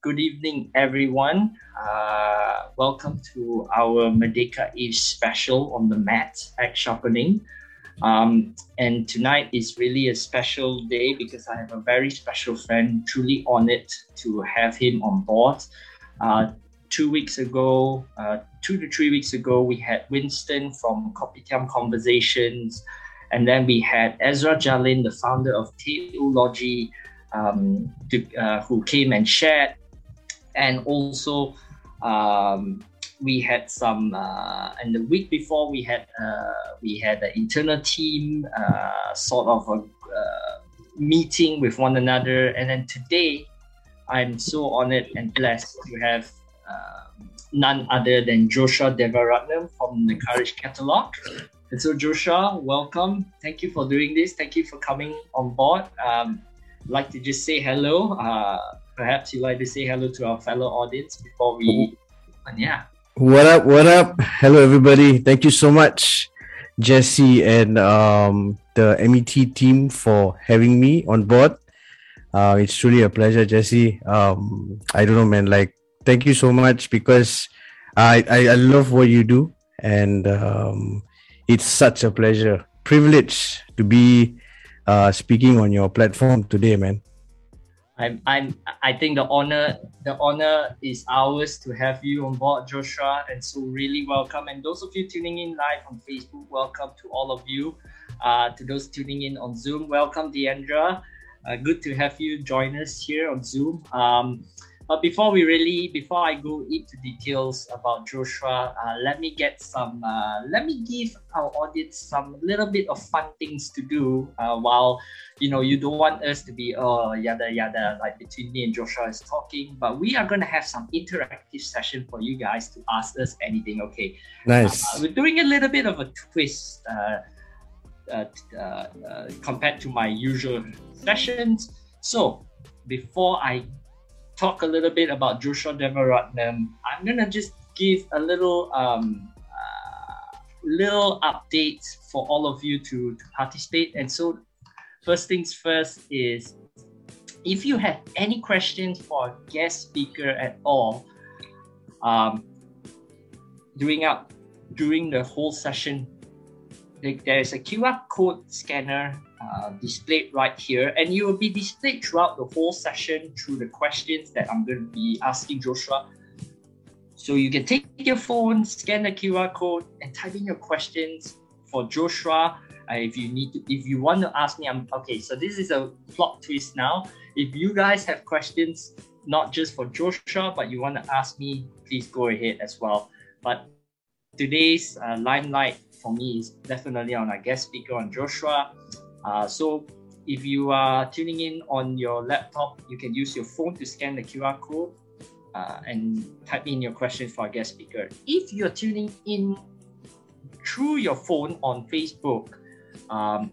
good evening, everyone. Uh, welcome to our Merdeka Eve special on the mat at sharpening. Um, and tonight is really a special day because I have a very special friend, truly honored to have him on board. Uh, two weeks ago, uh, two to three weeks ago, we had Winston from Kopitiam Conversations, and then we had Ezra Jalin, the founder of Theology, um, to, uh, who came and shared and also um, we had some uh, and the week before we had uh, we had an internal team uh, sort of a uh, meeting with one another. And then today i'm so honored and blessed to have uh, none other than joshua devaratnam from the courage catalogue and so joshua welcome. Thank you for doing this. Thank you for coming on board. Um, like to just say hello. Uh, perhaps you'd like to say hello to our fellow audience before we and yeah. What up what up? Hello everybody. Thank you so much jesse and um, the met team for having me on board. Uh, it's truly a pleasure jesse. Um, i don't know man like thank you so much because i i, I love what you do and um, it's such a pleasure privilege to be uh, speaking on your platform today man I'm, I'm, I think the honor, the honor is ours to have you on board, Joshua, and so really welcome. And those of you tuning in live on Facebook, welcome to all of you. Uh, to those tuning in on Zoom, welcome, Deandra. Uh, good to have you join us here on Zoom. Um, but before we really, before I go into details about Joshua, uh, let me get some, uh, let me give our audience some little bit of fun things to do uh, while, you know, you don't want us to be, oh, yada, yada, like between me and Joshua is talking, but we are going to have some interactive session for you guys to ask us anything, okay? Nice. Uh, we're doing a little bit of a twist uh, uh, uh, compared to my usual sessions. So before I talk a little bit about Joshua Devaratnam, I'm gonna just give a little um, uh, little update for all of you to, to participate. And so, first things first is if you have any questions for a guest speaker at all, um, during up during the whole session, there is a QR code scanner uh, displayed right here and you will be displayed throughout the whole session through the questions that I'm going to be asking Joshua. So you can take your phone, scan the QR code and type in your questions for Joshua. Uh, if you need to, if you want to ask me, I'm okay. So this is a plot twist now. If you guys have questions, not just for Joshua, but you want to ask me, please go ahead as well. But today's uh, limelight for me is definitely on our guest speaker on Joshua. Uh, so if you are tuning in on your laptop, you can use your phone to scan the QR code uh, and type in your questions for our guest speaker. If you're tuning in through your phone on Facebook, um,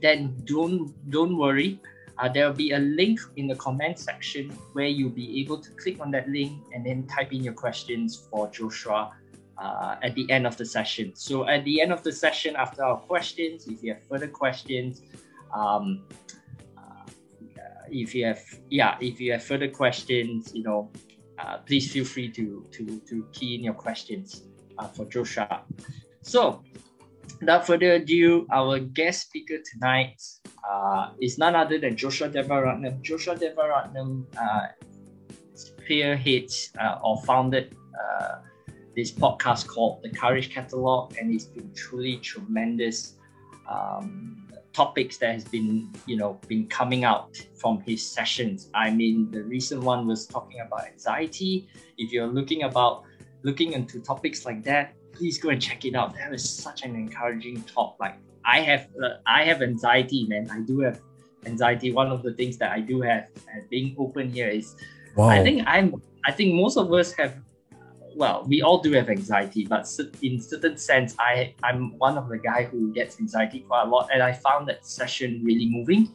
then don't don't worry. Uh, there will be a link in the comment section where you'll be able to click on that link and then type in your questions for Joshua uh, at the end of the session. So at the end of the session, after our questions, if you have further questions, um, uh, if you have yeah, if you have further questions, you know, uh, please feel free to to to key in your questions uh, for Joshua. So without further ado, our guest speaker tonight uh, is none other than Joshua Devaratnam. Joshua Devaratnam uh, spearheads or founded this podcast called The Courage Catalogue, and it's been truly tremendous um, topics that has been, you know, been coming out from his sessions. I mean, the recent one was talking about anxiety. If you're looking about looking into topics like that, please go and check it out. That was such an encouraging talk. Like I have, uh, I have anxiety, man. I do have anxiety. One of the things that I do have, and being open here is, wow. I think I'm. I think most of us have well, we all do have anxiety, but in certain sense, I I'm one of the guy who gets anxiety quite a lot, and I found that session really moving,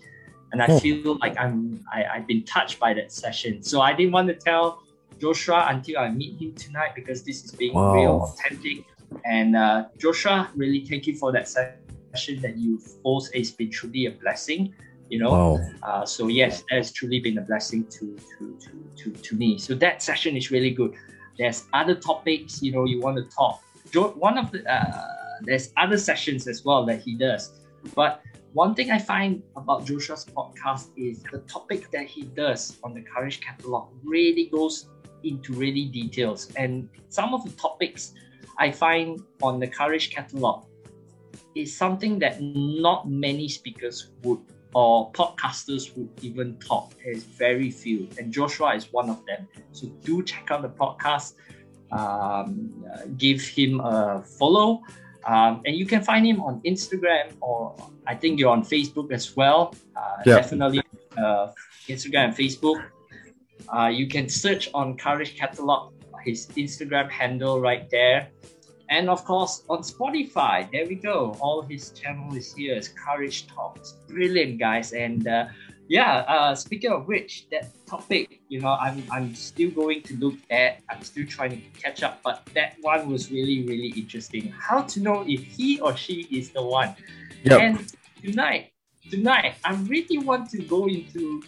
and I oh. feel like I'm I, I've been touched by that session. So I didn't want to tell Joshua until I meet him tonight because this is being wow. real authentic. And uh, Joshua, really thank you for that session that you've hosted. It's been truly a blessing. You know, wow. uh, so yes, that has truly been a blessing to, to to to to me. So that session is really good. There's other topics, you know, you want to talk. One of the uh, there's other sessions as well that he does, but one thing I find about Joshua's podcast is the topic that he does on the Courage Catalogue really goes into really details. And some of the topics I find on the Courage Catalogue is something that not many speakers would or podcasters would even talk. There's very few, and Joshua is one of them. So do check out the podcast. Um, uh, give him a follow. Um, and you can find him on Instagram or I think you're on Facebook as well. Uh, yeah. Definitely uh, Instagram and Facebook. Uh, you can search on Courage Catalogue, his Instagram handle right there. And of course, on Spotify, there we go. All his channel is here. It's Courage Talks. Brilliant, guys. And uh, yeah, uh, speaking of which, that topic, you know, I'm, I'm still going to look at, I'm still trying to catch up, but that one was really, really interesting. How to know if he or she is the one. Yep. And tonight, tonight, I really want to go into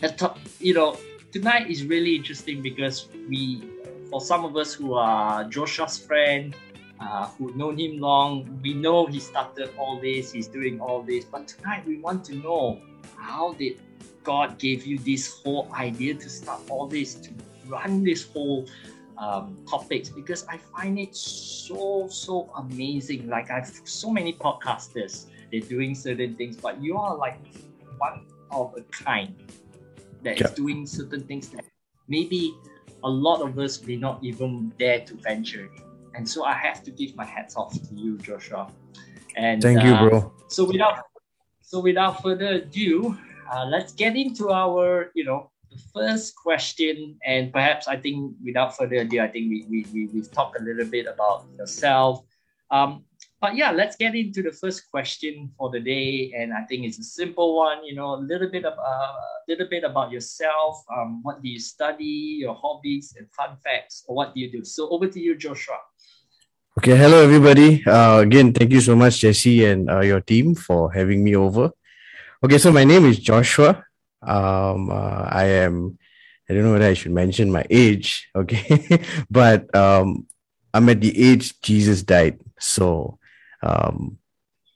the top, you know, tonight is really interesting because we, for some of us who are Joshua's friend, uh, who known him long, we know he started all this, he's doing all this, but tonight we want to know how did God give you this whole idea to start all this, to run this whole um, topics because I find it so so amazing. Like I've so many podcasters, they're doing certain things, but you are like one of a kind that yeah. is doing certain things that maybe a lot of us may not even dare to venture in. And so I have to give my hats off to you, Joshua. And thank you, bro. Uh, so without so without further ado, uh, let's get into our, you know, the first question. And perhaps I think without further ado, I think we, we, we, we've talked a little bit about yourself. Um, but yeah, let's get into the first question for the day. And I think it's a simple one, you know, a little bit of uh, a little bit about yourself. Um, what do you study, your hobbies and fun facts, or what do you do? So over to you, Joshua. Okay, hello everybody. Uh, again, thank you so much, Jesse, and uh, your team for having me over. Okay, so my name is Joshua. Um, uh, I am. I don't know whether I should mention my age. Okay, but um, I'm at the age Jesus died. So, um,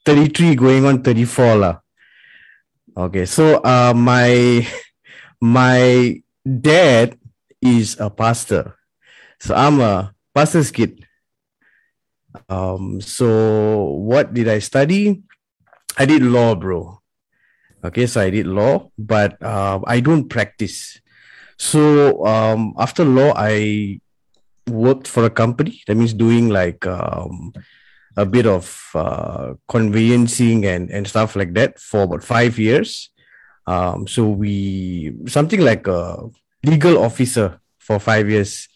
33 going on 34 lah. Okay, so uh, my my dad is a pastor. So I'm a pastor's kid. Um, so what did I study? I did law, bro. Okay, so I did law, but uh, I don't practice. So um, after law, I worked for a company. That means doing like um, a bit of uh, conveyancing and, and stuff like that for about five years. Um, so we something like a legal officer for five years.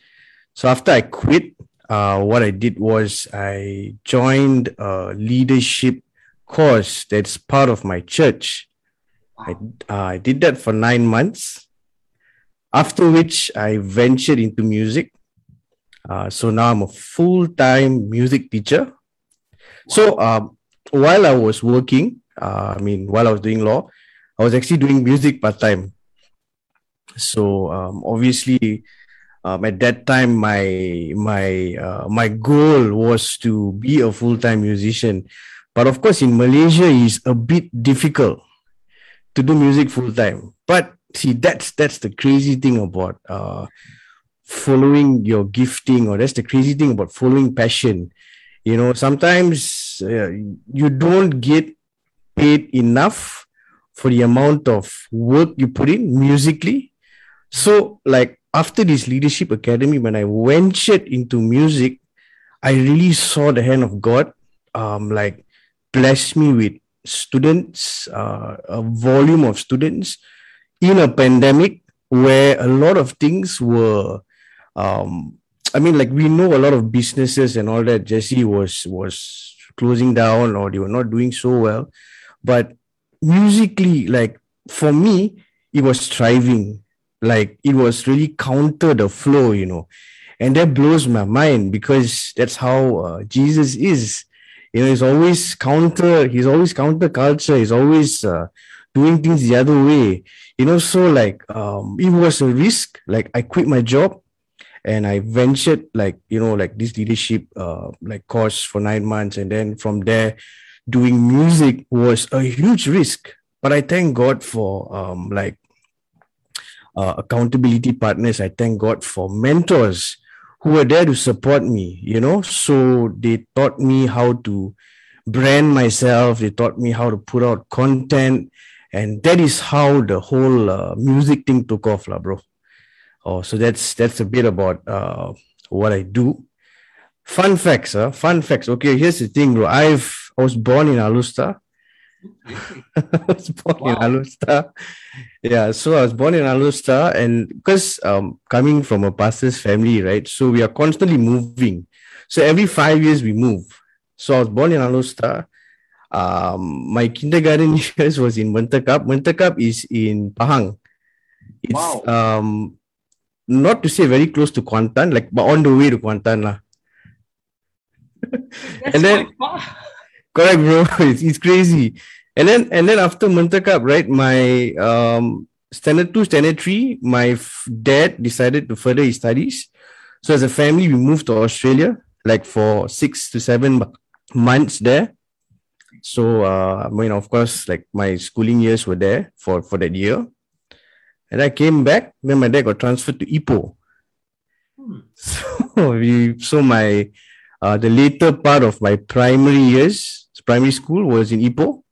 So after I quit, uh, what I did was I joined a leadership course that's part of my church. I, uh, I did that for nine months, after which I ventured into music. Uh, so now I'm a full time music teacher. So um, while I was working, uh, I mean, while I was doing law, I was actually doing music part time. So um, obviously, um, at that time my my uh, my goal was to be a full-time musician. But of course in malaysia is a bit difficult to do music full-time. But see that's that's the crazy thing about uh, following your gifting or that's the crazy thing about following passion. You know sometimes you don't get paid enough for the amount of work you put in musically so like after this leadership academy, when I ventured into music, I really saw the hand of God, um, like bless me with students, uh, a volume of students in a pandemic where a lot of things were, um, I mean, like we know a lot of businesses and all that. Jesse was was closing down or they were not doing so well, but musically, like for me, it was thriving. Like it was really counter the flow you know. And that blows my mind because that's how uh, jesus is. You know he's always counter he's always counter culture he's always uh, doing things the other way. You know, so like um, it was a risk. Like I quit my job and I ventured like you know like this leadership uh like course for nine months, and then from there, doing music was a huge risk. But I thank God for um like uh, accountability partners. I thank God for mentors who were there to support me. You know, so they taught me how to brand myself. They taught me how to put out content, and that is how the whole uh, music thing took off, lah, bro. Oh, so that's that's a bit about uh, what I do. Fun facts, huh? Fun facts. Okay, here's the thing, bro. I've I was born in Alor Star. I was born wow. in Alor Star. Yeah, so I was born in Alor Star, and because um coming from a pastor's family, right? So we are constantly moving. So every five years we move. So I was born in Alor Star. Um, my kindergarten years was in Mentakab. Mentakab is in Pahang. It's wow. um not to say very close to Kuantan, like but on the way to Kuantan lah. and then correct, bro. It's, it's crazy. And then and then after Mentakab, right? My um standard two, standard three, my f- dad decided to further his studies. So as a family, we moved to Australia, like for six to seven months there. So uh, I mean, of course, like my schooling years were there for for that year. And I came back, then my dad got transferred to Ipoh. Hmm. So we so my uh, the later part of my primary years, primary school was in Ipoh.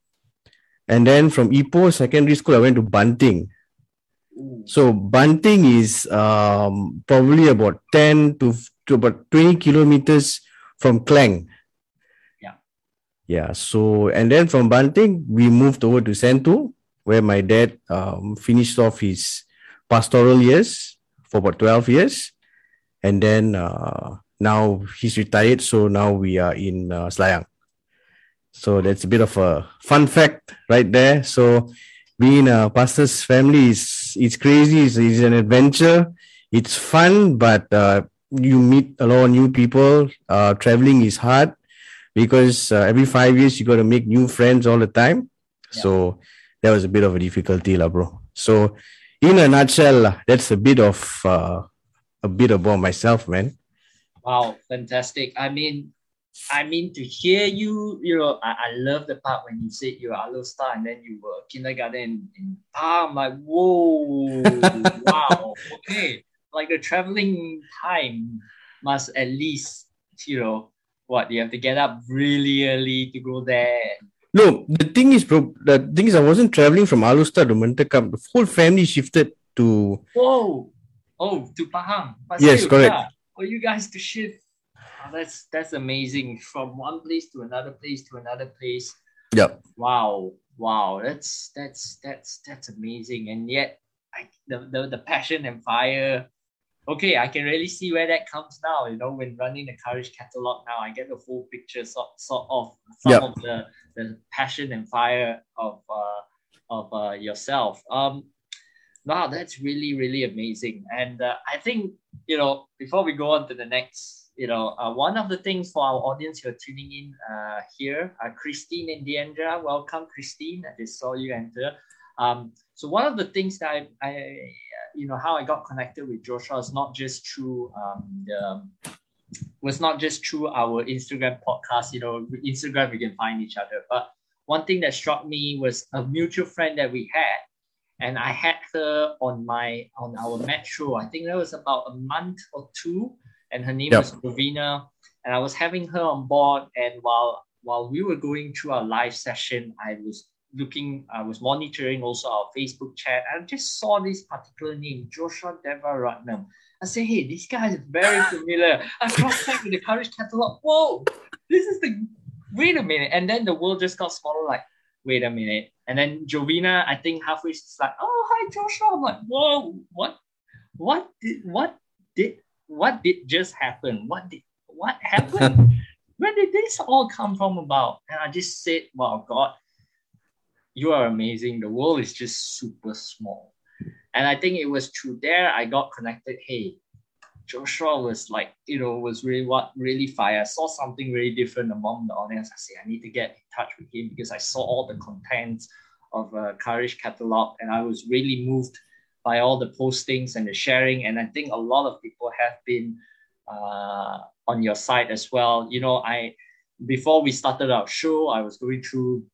And then from Ipoh secondary school, I went to Banting. So Banting is um, probably about 10 to, to about 20 kilometers from Klang. Yeah. Yeah. So, and then from Banting, we moved over to Sentul where my dad um, finished off his pastoral years for about 12 years. And then uh, now he's retired. So now we are in uh, Selayang. So that's a bit of a fun fact right there. So being a pastor's family is it's crazy. It's, it's an adventure. It's fun, but uh, you meet a lot of new people. Uh, traveling is hard because uh, every five years you got to make new friends all the time. Yeah. So that was a bit of a difficulty, lah, bro. So, in a nutshell, that's a bit of uh, a bit about myself, man. Wow, fantastic! I mean, I mean to hear you, you know, I, I love the part when you said you're a little star and then you were kindergarten in Palm. Like, whoa, wow, okay. Like the traveling time must at least, you know, what you have to get up really early to go there no, the thing is, bro, the thing is, I wasn't traveling from Alor Star to Mentakab. The whole family shifted to. Whoa! Oh, to Pahang. But yes, still, correct. Yeah, for you guys to shift. Oh, that's that's amazing. From one place to another place to another place. Yeah. Wow. Wow. That's that's that's that's amazing. And yet, I, the, the the passion and fire okay, I can really see where that comes now. You know, when running the courage catalogue now, I get the full picture sort, sort of some yep. of the, the passion and fire of uh, of uh, yourself. Um, wow, that's really really amazing. And uh, I think you know before we go on to the next, you know, uh, one of the things for our audience who are tuning in uh, here, uh, Christine and Deandra, welcome, Christine. I just saw you enter. Um, so one of the things that I, I you know, how I got connected with Joshua is not just through um, the was not just through our Instagram podcast. You know, Instagram we can find each other, but one thing that struck me was a mutual friend that we had, and I had her on my on our metro. I think that was about a month or two, and her name yep. was Rovina, and I was having her on board. And while while we were going through our live session, I was looking, I was monitoring also our Facebook chat. I just saw this particular name, Joshua Deva Ratnam. I said, hey, this guy is very familiar. I cross checked with the Courage catalogue. Whoa, this is the, wait a minute. And then the world just got smaller, like, wait a minute. And then Jovina, I think halfway she's like, oh, hi, Joshua. I'm like, whoa, what, what did, what did, what did just happen? What did, what happened? Where did this all come from about? And I just said, wow, God, you are amazing. The world is just super small. And I think it was through there I got connected. Hey, Joshua was like, you know, was really what really fire. I saw something really different among the audience. I say, I need to get in touch with him because I saw all the content of uh, Courage Catalogue, and I was really moved by all the postings and the sharing. And I think a lot of people have been uh, on your side as well. You know, I before we started our show, I was going through,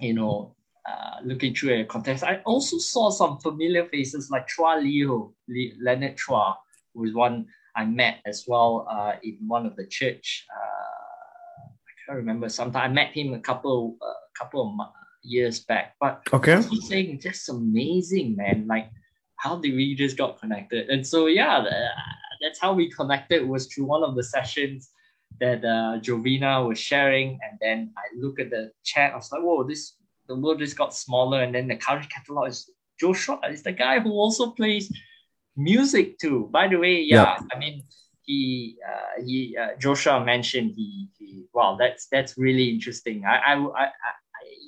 you know, uh, looking through a context. I also saw some familiar faces like Chua Leo, Le- Leonard Chua, who is one I met as well uh, in one of the church. Uh, I can't remember. Sometime I met him a couple, uh, couple of years back. But okay, he's saying just amazing, man. Like, how did we just got connected? And so yeah, that's how we connected. Was through one of the sessions that uh, Jovina was sharing, and then I look at the chat. I was like, whoa, this the world just got smaller, and then the courage catalogue is Joshua is the guy who also plays music too. By the way, yeah, I mean he uh, he uh, Joshua mentioned he, he wow that's that's really interesting. I I, I, I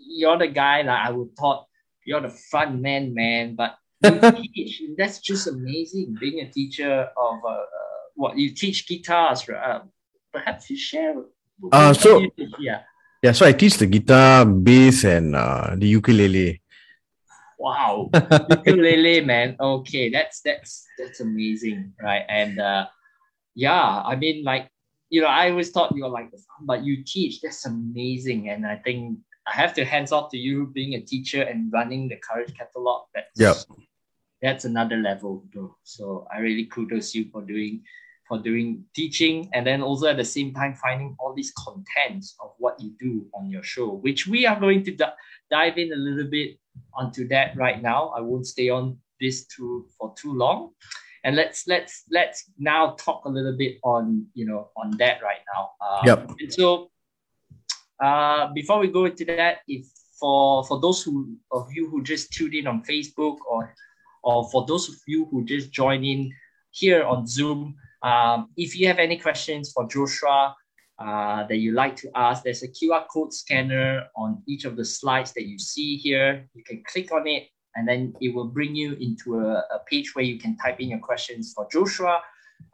you're the guy that I would thought you're the front man, man, but teach, that's just amazing. Being a teacher of uh, uh what you teach guitars? Uh, perhaps you share. Uh, so yeah, yeah. So I teach the guitar, bass, and uh, the ukulele. Wow, ukulele, man. Okay, that's that's that's amazing, right? And uh, yeah, I mean, like you know, I always thought you were like, but you teach. That's amazing, and I think I have to hands off to you being a teacher and running the Courage Catalogue. That's yep. that's another level, bro. So I really kudos you for doing for doing teaching and then also at the same time finding all these contents of what you do on your show, which we are going to d- dive in a little bit onto that right now. I won't stay on this too for too long. And let's let's let's now talk a little bit on you know on that right now. Um, yep. And so uh, before we go into that, if for for those who of you who just tuned in on Facebook or or for those of you who just joined in here on Zoom, um, if you have any questions for Joshua uh, that you'd like to ask, there's a QR code scanner on each of the slides that you see here. You can click on it and then it will bring you into a, a page where you can type in your questions for Joshua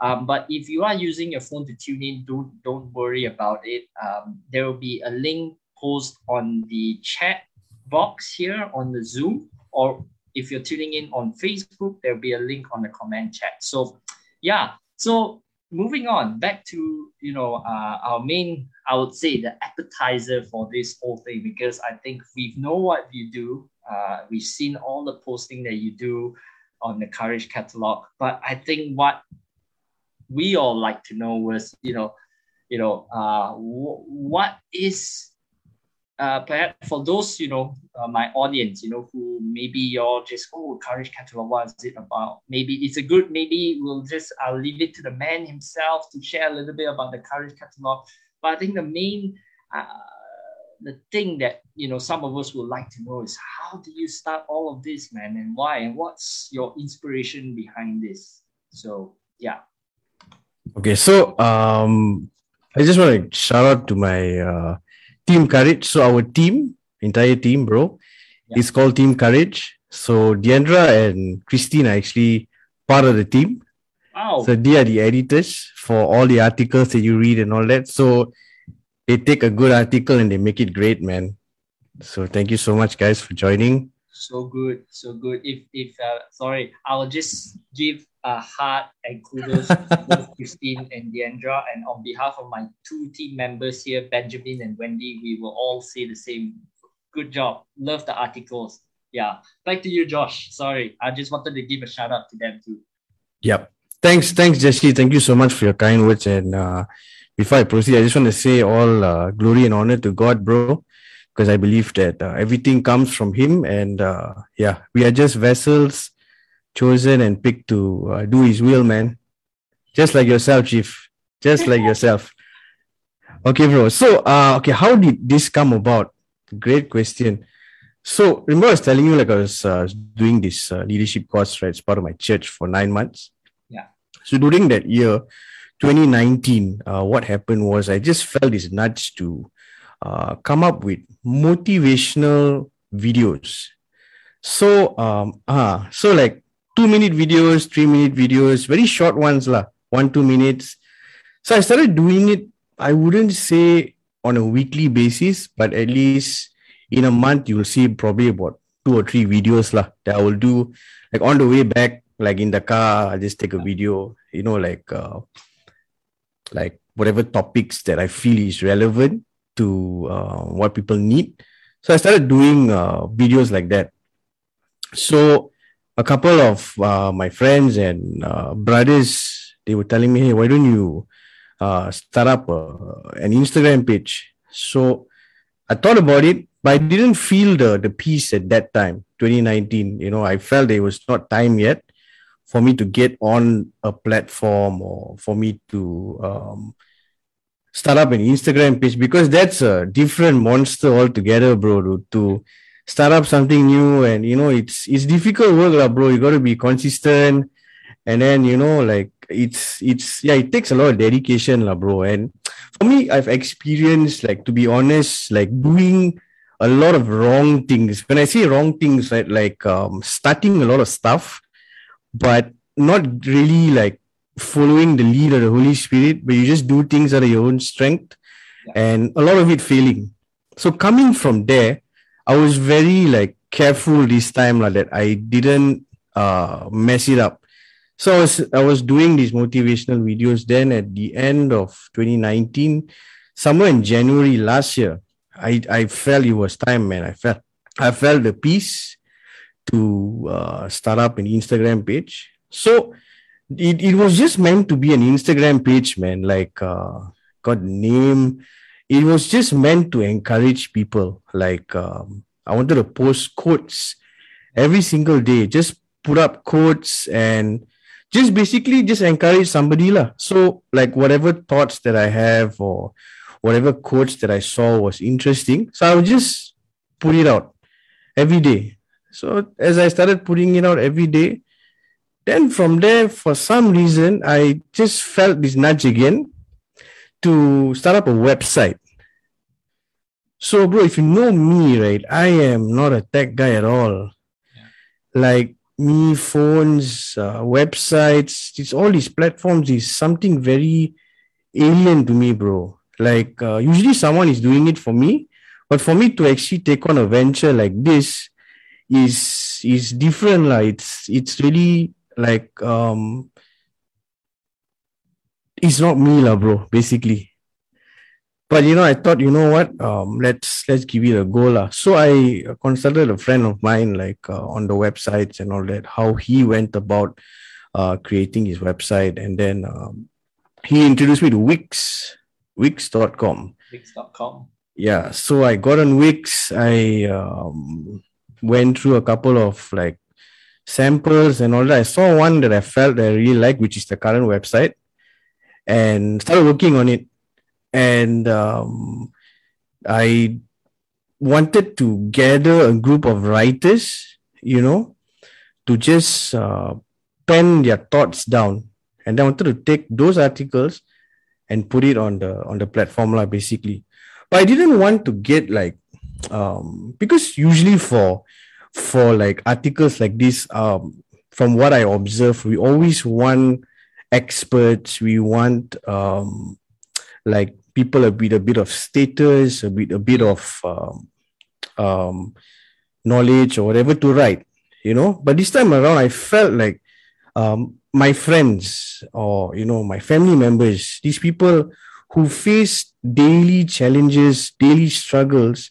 um, but if you are using your phone to tune in, don't, don't worry about it. Um, there will be a link post on the chat box here on the Zoom, or if you're tuning in on Facebook, there'll be a link on the comment chat. So, yeah. So moving on back to you know uh, our main, I would say the appetizer for this whole thing because I think we know what you do. Uh, we've seen all the posting that you do on the Courage catalogue, but I think what we all like to know was, you know, you know, uh, what is uh, perhaps for those, you know, uh, my audience, you know, who maybe you're just, oh, Courage Catalogue, what is it about? Maybe it's a good, maybe we'll just, I'll leave it to the man himself to share a little bit about the Courage Catalogue. But I think the main, uh, the thing that, you know, some of us would like to know is how do you start all of this, man, and why, and what's your inspiration behind this? So, yeah. Okay, so um, I just want to shout out to my uh, team Courage. So our team, entire team, bro, yeah. is called Team Courage. So Deandra and Christine are actually part of the team. Wow. So they are the editors for all the articles that you read and all that. So they take a good article and they make it great, man. So thank you so much, guys, for joining. So good, so good. If if uh, sorry, I'll just give a heart and kudos to both Christine and Deandra. And on behalf of my two team members here, Benjamin and Wendy, we will all say the same. Good job. Love the articles. Yeah. Back to you, Josh. Sorry. I just wanted to give a shout out to them too. Yep. Thanks, thanks, Jesse. Thank you so much for your kind words. And uh, before I proceed, I just want to say all uh, glory and honor to God, bro, because I believe that uh, everything comes from Him. And uh, yeah, we are just vessels chosen and picked to uh, do his will, man. Just like yourself, Chief. Just like yourself. Okay, bro. So, uh, okay, how did this come about? Great question. So, remember, I was telling you, like, I was uh, doing this uh, leadership course, right? It's part of my church for nine months. Yeah. So, during that year, 2019, uh, what happened was I just felt this nudge to uh, come up with motivational videos. So, um, ah, so like two minute videos, three minute videos, very short ones, lah, one, two minutes. So I started doing it, I wouldn't say on a weekly basis, but at least in a month, you'll see probably about two or three videos lah that I will do like on the way back, like in the car, I just take a video, you know, like uh, like whatever topics that I feel is relevant to uh, what people need. So I started doing uh, videos like that. So a couple of uh, my friends and uh, brothers, they were telling me, "Hey, why don't you uh, start up uh, an Instagram page?" So I thought about it, but I didn't feel the the peace at that time, 2019. You know, I felt it was not time yet for me to get on a platform or for me to um, start up an Instagram page because that's a different monster altogether, bro. To, to start up something new and you know it's it's difficult work, lah, bro. You got to be consistent, and then you know like it's it's yeah, it takes a lot of dedication, lah, bro. And for me, I've experienced like to be honest, like doing a lot of wrong things. When I say wrong things, right, like um, starting a lot of stuff, but not really like following the lead of the Holy Spirit, but you just do things out of your own strength yeah. and a lot of it failing. So coming from there, I was very like careful this time like that I didn't uh mess it up. So I was I was doing these motivational videos then at the end of 2019, somewhere in January last year, I I felt it was time, man. I felt I felt the peace to uh, start up an Instagram page. So it, it was just meant to be an Instagram page, man. Like uh got name. It was just meant to encourage people. Like um, I wanted to post quotes every single day. Just put up quotes and just basically just encourage somebody lah. So like whatever thoughts that I have or whatever quotes that I saw was interesting. So I would just put it out every day. So as I started putting it out every day, then from there, for some reason, I just felt this nudge again to start up a website. So, bro, if you know me, right, I am not a tech guy at all. Yeah. Like me, phones, uh, websites, it's all these platforms is something very alien to me, bro. Like uh, usually someone is doing it for me, but for me to actually take on a venture like this is is different. Like it's it's really like um it's not me lah bro basically. But you know i thought you know what? Um let's let's give it a go lah. So i consulted a friend of mine like uh, on the websites and all that how he went about uh creating his website. And then um, he introduced me to wix wix.com wix.com yeah so i got on wix. I um, went through a couple of like samples and all that. I saw one that I felt I really like, which is the current website, and started working on it. And um, I wanted to gather a group of writers, you know, to just uh, pen their thoughts down, and I wanted to take those articles and put it on the on the platform, like basically. But I didn't want to get like um because usually for for like articles like this, um, from what I observe, we always want experts. We want um, like people with a bit of status, a bit a bit of um, um, knowledge or whatever to write. You know, but this time around, I felt like um, my friends or you know my family members, these people who face daily challenges, daily struggles,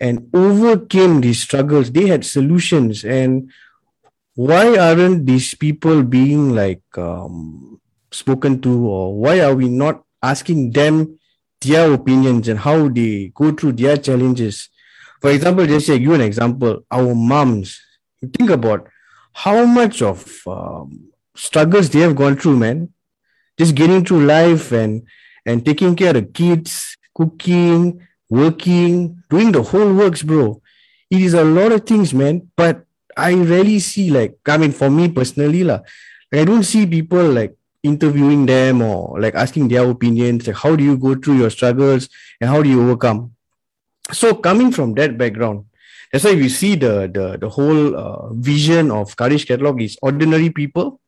and overcame these struggles. They had solutions. And why aren't these people being like um, spoken to, or why are we not asking them their opinions and how they go through their challenges? For example, just say you an example, our moms. Think about how much of um, struggles they have gone through, man. Just getting through life and and taking care of kids, cooking, working, doing the whole works, bro. It is a lot of things, man. But I rarely see like I mean for me personally, like, I don't see people like interviewing them or like asking their opinions, like how do you go through your struggles and how do you overcome. So coming from that background, that's why we see the the the whole uh, vision of Courage Catalogue is ordinary people,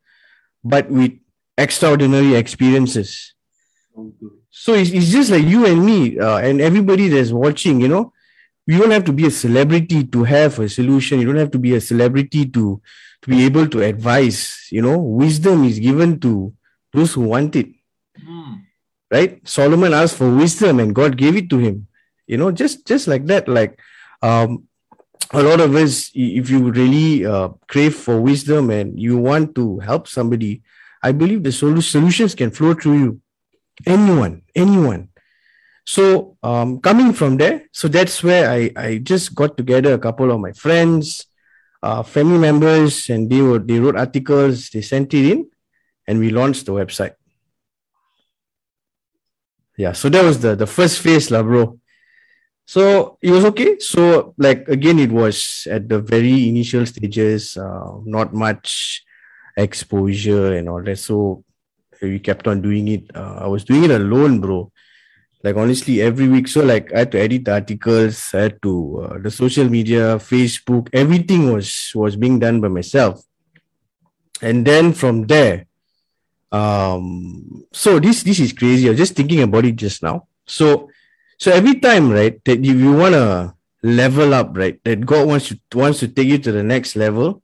but with extraordinary experiences. So it's, it's just like you and me uh, and everybody that's watching, you know, you don't have to be a celebrity to have a solution. You don't have to be a celebrity to to be able to advise. You know, wisdom is given to those who want it. Mm. Right? Solomon asked for wisdom and God gave it to him. You know, just just like that. Like um a lot of us, if you really uh, crave for wisdom and you want to help somebody, I believe the sol- solutions can flow through you. Anyone, anyone. So um, coming from there, so that's where I, I just got together a couple of my friends, uh, family members, and they were they wrote articles, they sent it in, and we launched the website. Yeah, so that was the the first phase, lah, bro. So it was okay. So like again, it was at the very initial stages, uh, not much exposure and all that. So we kept on doing it. Uh, I was doing it alone, bro. Like honestly, every week. So like I had to edit articles. I had to uh, the social media, Facebook, everything was was being done by myself. And then from there, um, so this this is crazy. I was just thinking about it just now. So so every time, right, that if you want to level up, right, that God wants to wants to take you to the next level,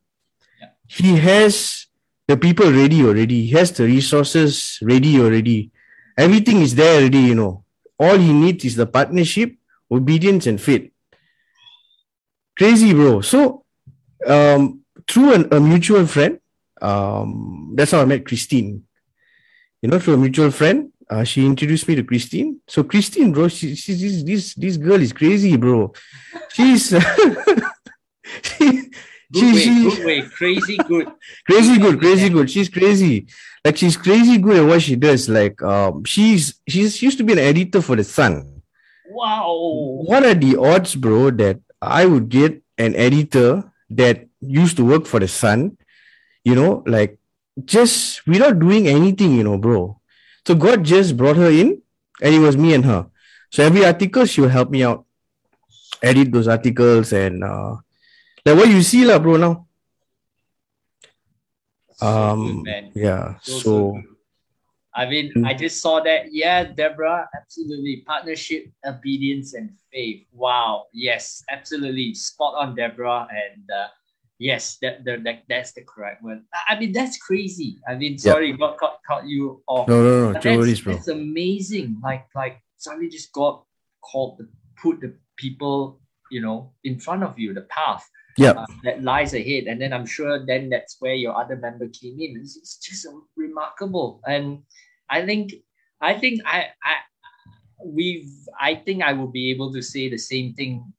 Yeah. He has the people ready already. He has the resources ready already. Everything is there already, you know. All he needs is the partnership, obedience, and faith. Crazy, bro. So, um, through an, a mutual friend, um, that's how I met Christine. You know, through a mutual friend, uh, she introduced me to Christine. So Christine, bro, she, she this this this girl is crazy, bro. She's she, Good she, way, she, good way, crazy good. crazy good, crazy good. She's crazy. Like she's crazy good at what she does. Like um, she's she's she used to be an editor for the Sun. Wow. What are the odds, bro, that I would get an editor that used to work for the Sun? You know, like just without doing anything, you know, bro. So God just brought her in, and it was me and her. So every article she will help me out, edit those articles, and uh, like what you see, lah, bro. Now, So um, good, yeah. So, so So. I mean, Mm. I just saw that. Yeah, Deborah, absolutely. Partnership, obedience, and faith. Wow. Yes, absolutely. Spot on, Deborah. And uh, yes, that, that, that that's the correct word. I mean, that's crazy. I mean, Yeah. sorry, God caught, caught you off. no, no, no, But no worries, bro. that's amazing. Like, like somebody just got called to put the people, you know, in front of you, the path Yeah, uh, that lies ahead. And then I'm sure then that's where your other member came in. It's, it's just remarkable. And I think, I think I, I, we've, I think I will be able to say the same thing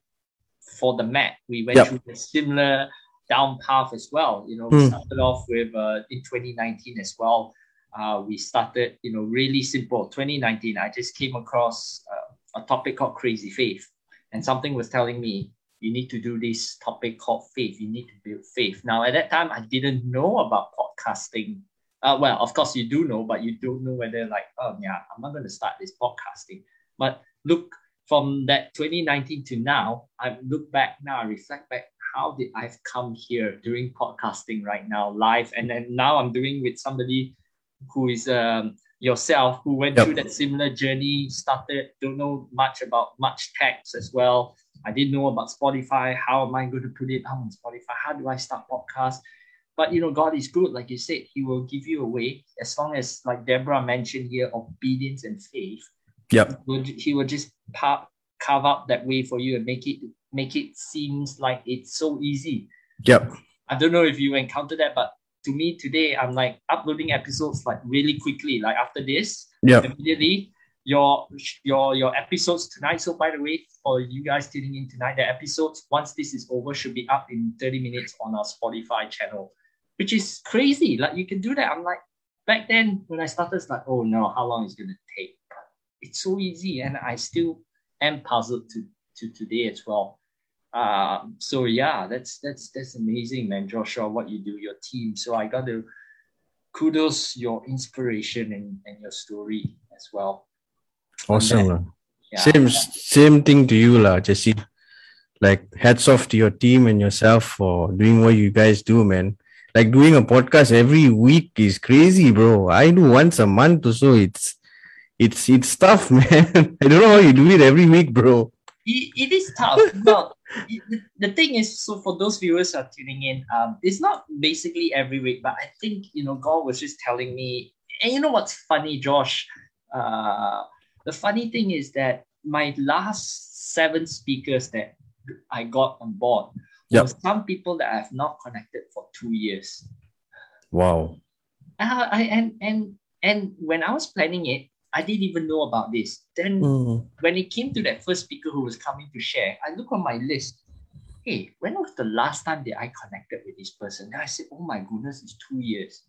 for the Met. We went Yep. through a similar down path as well. You know, we Hmm. started off with uh, in 2019 as well. Uh, we started, you know, really simple. 2019, I just came across uh, a topic called crazy faith, and something was telling me you need to do this topic called faith. You need to build faith. Now, at that time, I didn't know about podcasting. Uh, well, of course, you do know, but you don't know whether, like, oh, yeah, I'm not going to start this podcasting. But look, from that 2019 to now, I look back now, I reflect back, how did I come here doing podcasting right now, live? And then now I'm doing with somebody who is um, yourself, who went Yep. through that similar journey, started, don't know much about much text as well. I didn't know about Spotify. How am I going to put it out on Spotify? How do I start podcast? But you know, God is good. Like you said, He will give you a way as long as, like Deborah mentioned here, obedience and faith. Yep. Will, he will just pa- carve out that way for you and make it make it seems like it's so easy. Yep. I don't know if you encountered that, but to me today, I'm like uploading episodes like really quickly. Like after this, Yep. immediately your your your episodes tonight. So by the way, for you guys tuning in tonight, the episodes once this is over should be up in 30 minutes on our Spotify channel, which is crazy. Like you can do that. I'm like back then when I started, it's like, oh no, how long is it gonna take? It's so easy, and I still am puzzled to to today as well. Um, so yeah, that's that's that's amazing, man, Joshua, what you do, your team. So I got to kudos your inspiration and, and your story as well. Awesome. lah. Yeah. Same same thing to you, lah, Jesse. Like hats off to your team and yourself for doing what you guys do, man. Like doing a podcast every week is crazy, bro. I do once a month or so. It's it's it's tough, man. I don't know how you do it every week, bro. it, it is tough. well, it, the, thing is, so for those viewers who are tuning in, um, it's not basically every week, but I think you know, God was just telling me, and you know what's funny, Josh? Uh, the funny thing is that my last seven speakers that I got on board yep. were some people that I have not connected for two years. Wow. Uh, I and and and when I was planning it, I didn't even know about this. Then mm. when it came to that first speaker who was coming to share, I look on my list. Hey, when was the last time that I connected with this person? And I said, Oh my goodness, it's two years.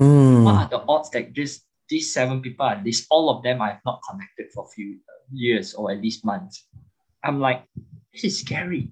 Mm. What are the odds that just these seven people are this all of them I have not connected for a few years or at least months? I'm like, this is scary,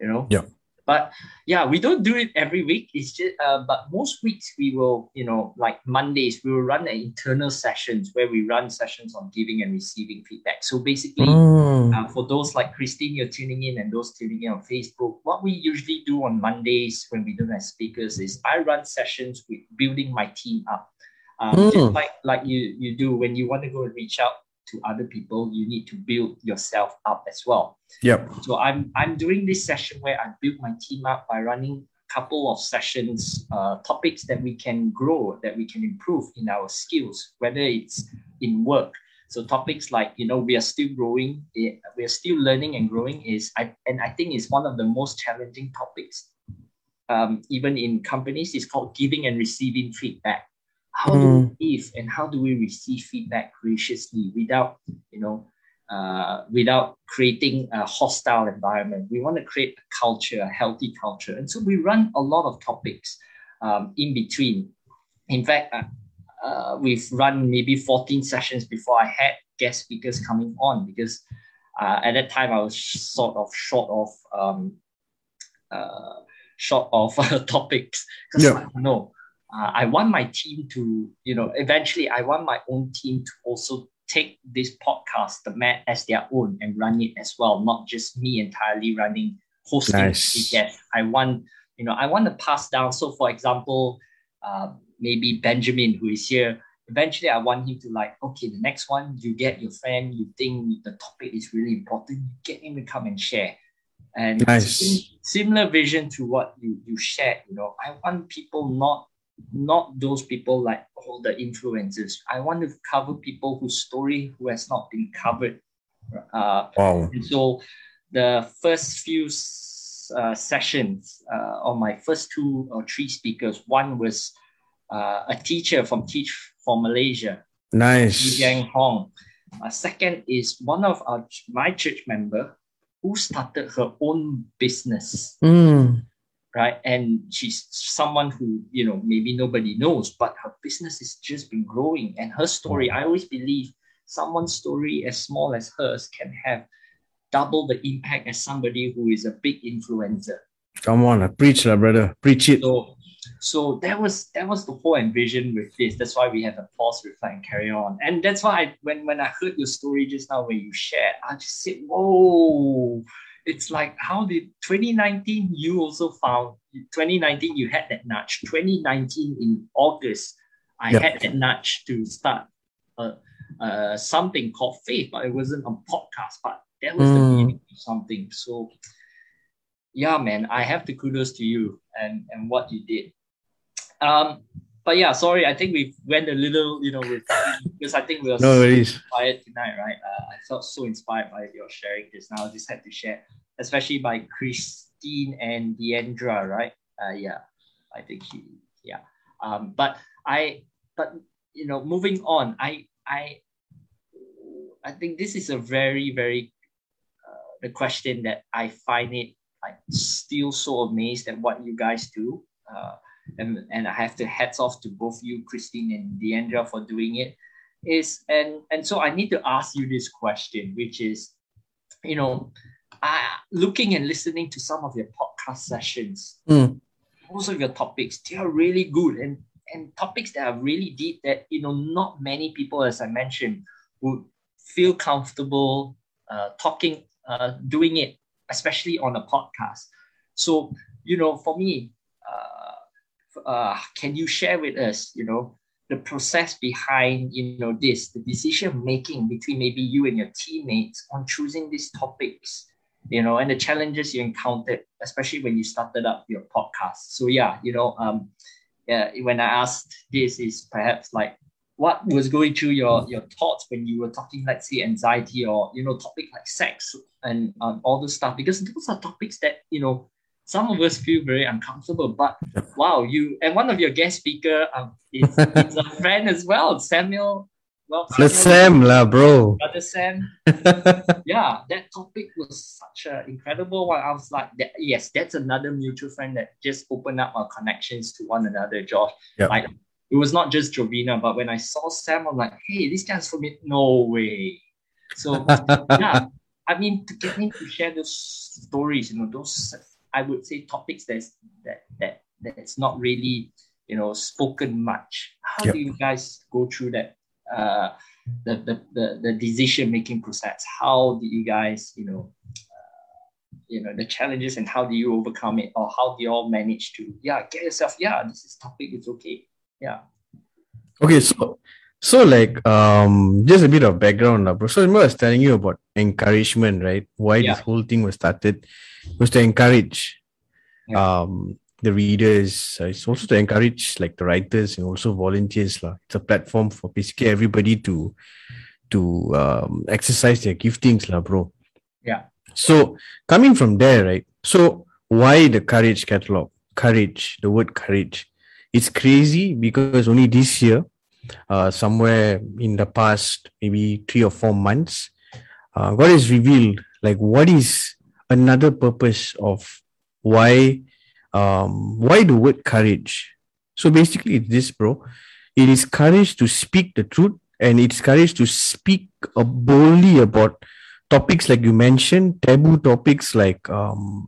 you know? Yeah. But yeah, we don't do it every week. It's just, uh, but most weeks we will, you know, like Mondays, we will run an internal sessions where we run sessions on giving and receiving feedback. So basically, mm. uh, for those like Christine, you're tuning in, and those tuning in on Facebook, what we usually do on Mondays when we don't have speakers is I run sessions with building my team up. Um, mm. Just like like you you do when you want to go and reach out to other people, you need to build yourself up as well. Yep. So I'm I'm doing this session where I build my team up by running a couple of sessions, uh, topics that we can grow, that we can improve in our skills, whether it's in work. So topics like you know we are still growing, eh, we are still learning and growing is I and I think is one of the most challenging topics. Um, even in companies, it's called giving and receiving feedback how mm. do we hmm. give and how do we receive feedback graciously without you know uh, without creating a hostile environment we want to create a culture a healthy culture and so we run a lot of topics um, in between in fact uh, uh, we've run maybe 14 sessions before i had guest speakers coming on because uh, at that time i was sort of short of um, uh, short of topics because yeah. no uh, I want my team to, you know, eventually I want my own team to also take this podcast, the Mat, as their own and run it as well, not just me entirely running, hosting nice. I want, you know, I want to pass down. So, for example, uh, maybe Benjamin, who is here, eventually I want him to like, okay, the next one, you get your friend, you think the topic is really important, you get him to come and share. And nice. similar vision to what you, you shared, you know, I want people not not those people like all the influencers. I want to cover people whose story who has not been covered. Uh, wow. So the first few uh, sessions uh, on my first two or three speakers, one was uh, a teacher from Teach for Malaysia. Nice. Yang Hong. Uh, second is one of our my church member who started her own business. Mm right? And she's someone who, you know, maybe nobody knows, but her business has just been growing. And her story, mm. I always believe someone's story as small as hers can have double the impact as somebody who is a big influencer. Come on, preach, lah, brother. Preach it. So, so that was that was the whole envision with this. That's why we have a pause, reflect, and carry on. And that's why I, when when I heard your story just now when you shared, I just said, "Whoa, it's like how did 2019 you also found 2019 you had that nudge 2019 in august i yep. had that nudge to start uh, uh, something called faith but it wasn't a podcast but that was mm. the beginning of something so yeah man i have to kudos to you and and what you did um but yeah, sorry, I think we went a little, you know, with because I think we were no so inspired tonight, right? Uh, I felt so inspired by your sharing this. Now I just had to share, especially by Christine and Deandra, right? Uh, yeah, I think she, yeah. Um, but I, but you know, moving on, I, I, I think this is a very, very, uh, the question that I find it like still so amazed at what you guys do. Uh, and, and I have to hats off to both you, Christine and Deandra, for doing it. Is and and so I need to ask you this question, which is, you know, uh, looking and listening to some of your podcast sessions, mm. most of your topics, they are really good and and topics that are really deep that you know not many people, as I mentioned, would feel comfortable uh, talking, uh, doing it, especially on a podcast. So you know, for me, uh, uh, can you share with us, you know, the process behind you know this the decision making between maybe you and your teammates on choosing these topics you know and the challenges you encountered especially when you started up your podcast. So yeah you know um yeah when i asked this is perhaps like what was going through your your thoughts when you were talking let's say anxiety or you know topic like sex and um, all this stuff? Because those are topics that you know some of us feel very uncomfortable. But wow, you and one of your guest speaker um, is, is a friend as well, Samuel. Well, the Sam lah, bro. Brother Sam. yeah, that topic was such an incredible one. I was like, that, yes, that's another mutual friend that just opened up our connections to one another, Josh. Yep. Like it was not just Jovina, but when I saw Sam, I'm like, hey, this guy's for me. No way. So yeah, I mean, to get me to share those stories, you know, those I would say topics that's that that that's not really you know spoken much. How yep. do you guys go through that uh, the, the the the decision making process? How do you guys you know uh, you know the challenges and how do you overcome it or how do you all manage to yeah get yourself yeah this is topic it's okay yeah okay so so like um just a bit of background bro. So remember, I was telling you about encouragement, right? Why yeah. this whole thing was started was to encourage yeah. um the readers. Uh, it's also to encourage like the writers and also volunteers. La. It's a platform for basically everybody to to um, exercise their giftings, la, bro. Yeah. So coming from there, right? So why the courage catalogue? Courage, the word courage. It's crazy because only this year, uh, somewhere in the past, maybe three or four months, uh, God has revealed like what is another purpose of why um why the word courage? So basically it's this bro. It is courage to speak the truth and it's courage to speak uh, boldly about topics like you mentioned taboo topics like um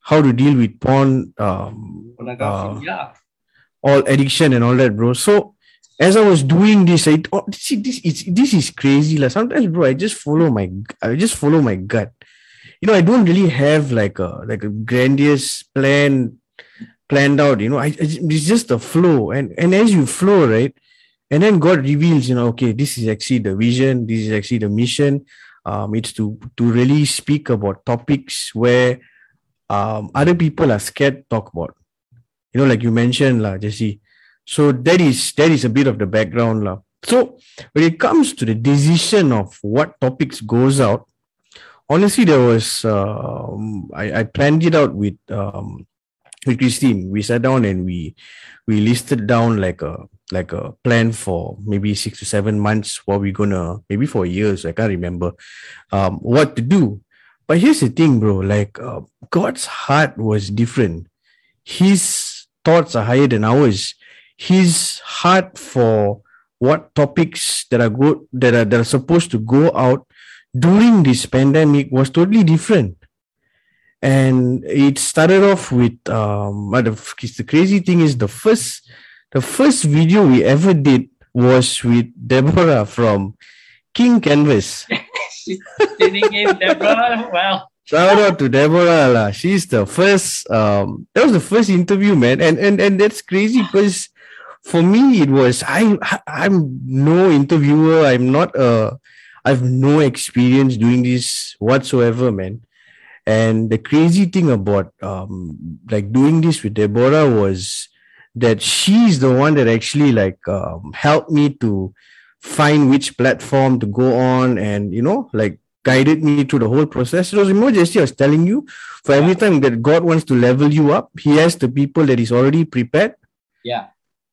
how to deal with porn um uh, yeah. all addiction and all that bro. So as I was doing this, I oh, see this it's this is crazy. Like sometimes, bro, I just follow my I just follow my gut you know, I don't really have like a like a grandiose plan planned out. You know, I, it's just a flow, and and as you flow, right, and then God reveals, you know, okay, this is actually the vision, this is actually the mission. Um, it's to to really speak about topics where um other people are scared to talk about. You know, like you mentioned, lah, Jesse. So that is that is a bit of the background, lah. So when it comes to the decision of what topics goes out, honestly, there was uh, I, I planned it out with um, with Christine. We sat down and we we listed down like a like a plan for maybe six to seven months. What we're gonna maybe for years. I can't remember um, what to do. But here's the thing, bro. Like uh, God's heart was different. His thoughts are higher than ours. His heart for what topics that are good that are that are supposed to go out during this pandemic was totally different. And it started off with um but the, the crazy thing is the first the first video we ever did was with Deborah from King Canvas. She's sitting in Deborah. Well Shout out to Deborah. La. She's the first um that was the first interview, man. And and and that's crazy because for me it was I I'm no interviewer. I'm not a I've no experience doing this whatsoever, man. And the crazy thing about um, like doing this with Deborah was that she's the one that actually like um, helped me to find which platform to go on and you know like guided me through the whole process. It was just I was telling you, for every time that God wants to level you up, He has the people that He's already prepared. Yeah.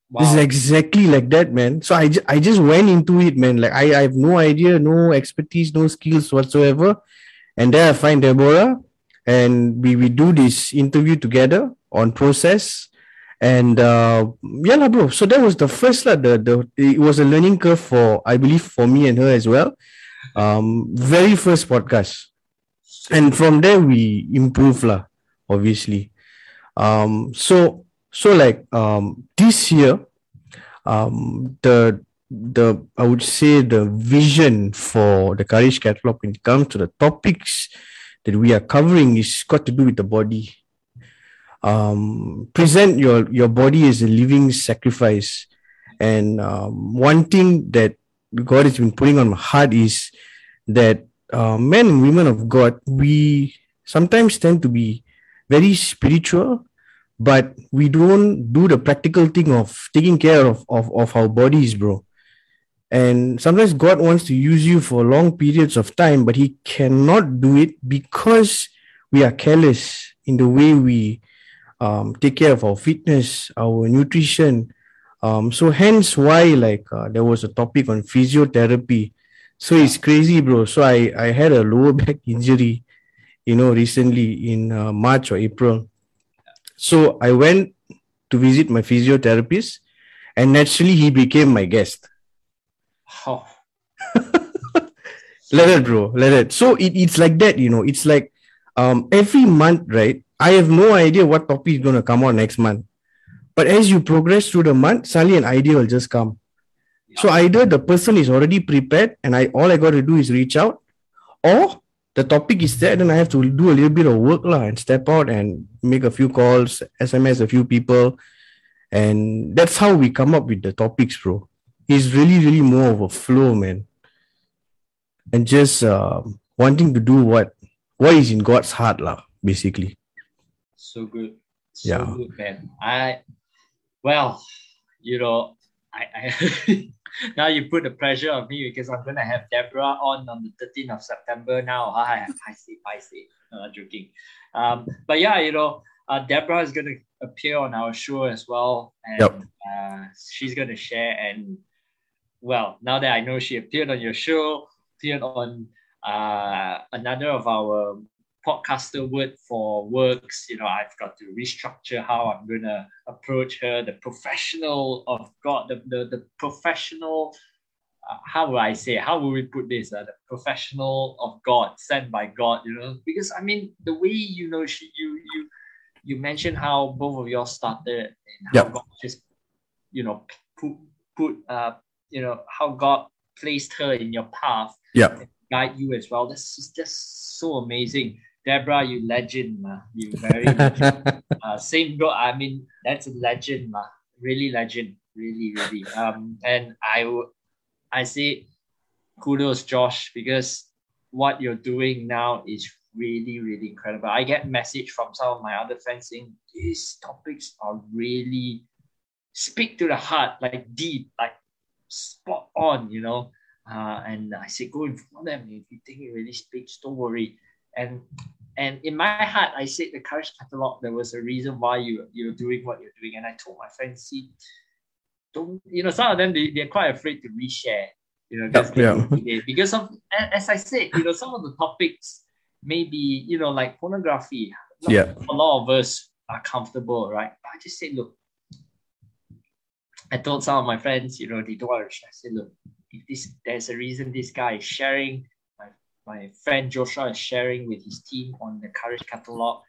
Wow. This is exactly like that, man. So I, I just went into it, man. Like I, I have no idea, no expertise, no skills whatsoever. And then I find Deborah and we, we do this interview together on process. And uh yeah, la, bro. So that was the first la, the, the it was a learning curve for I believe for me and her as well. Um very first podcast. And from there we improve la, obviously. Um so so like um this year um the the i would say the vision for the courage catalogue when it comes to the topics that we are covering is got to do with the body. Um present your your body as a living sacrifice. And um, one thing that God has been putting on my heart is that uh, men and women of God, we sometimes tend to be very spiritual, but we don't do the practical thing of taking care of, of, of our bodies, bro. And sometimes God wants to use you for long periods of time, but He cannot do it because we are careless in the way we um, take care of our fitness, our nutrition. Um, so hence why like uh, there was a topic on physiotherapy. So it's crazy, bro. So I I had a lower back injury, you know, recently in uh, March or April. So I went to visit my physiotherapist, and naturally he became my guest. Oh, let it, bro. Let it. So it, it's like that, you know. It's like um every month, right? I have no idea what topic is gonna come out next month. But as you progress through the month, suddenly an idea will just come. So either the person is already prepared and I all I gotta do is reach out, or the topic is there, then I have to do a little bit of work lah, and step out and make a few calls, SMS a few people. And that's how we come up with the topics, bro. It's really, really more of a flow, man. And just uh, wanting to do what what is in God's heart, lah, basically. so good. So Yeah. good, man. I well, you know, I, I now you put the pressure on me because I'm gonna have Deborah on on the 13th of September now. I I see, I see. No, I'm joking. Um, but yeah, you know, uh, Deborah is gonna appear on our show as well, and Yep. uh, she's gonna share. And well, now that I know she appeared on your show, appeared on uh, another of our podcaster word for works you know i've got to restructure how i'm gonna approach her the professional of god the the, the professional uh, how would i say how would we put this uh, the professional of god sent by god you know because i mean the way you know she you you you mentioned how both of y'all started and how Yep. god just you know put put uh you know how god placed her in your path Yeah. guide you as well. This is just so amazing. Deborah, you legend, ma. You very legend. uh, same go. I mean, that's a legend, ma. Really legend. Really, really. Um, and I would, I say, kudos, Josh, because what you're doing now is really, really incredible. I get message from some of my other friends saying these topics are really speak to the heart, like deep, like spot on, you know. Uh, and I said, go in front of them. If you think it really speaks, don't worry. And and in my heart, I said the courage catalogue. There was a reason why you you're doing what you're doing. And I told my friends, see, don't you know? Some of them they they're quite afraid to reshare. You know, because, Yeah, they- because of as I said, you know, some of the topics maybe you know like pornography. Not Yeah. a lot of us are comfortable, right? But I just said, look, I told some of my friends, you know, they don't want to share. I said, look, if this there's a reason this guy is sharing, my, friend Joshua is sharing with his team on the courage catalogue.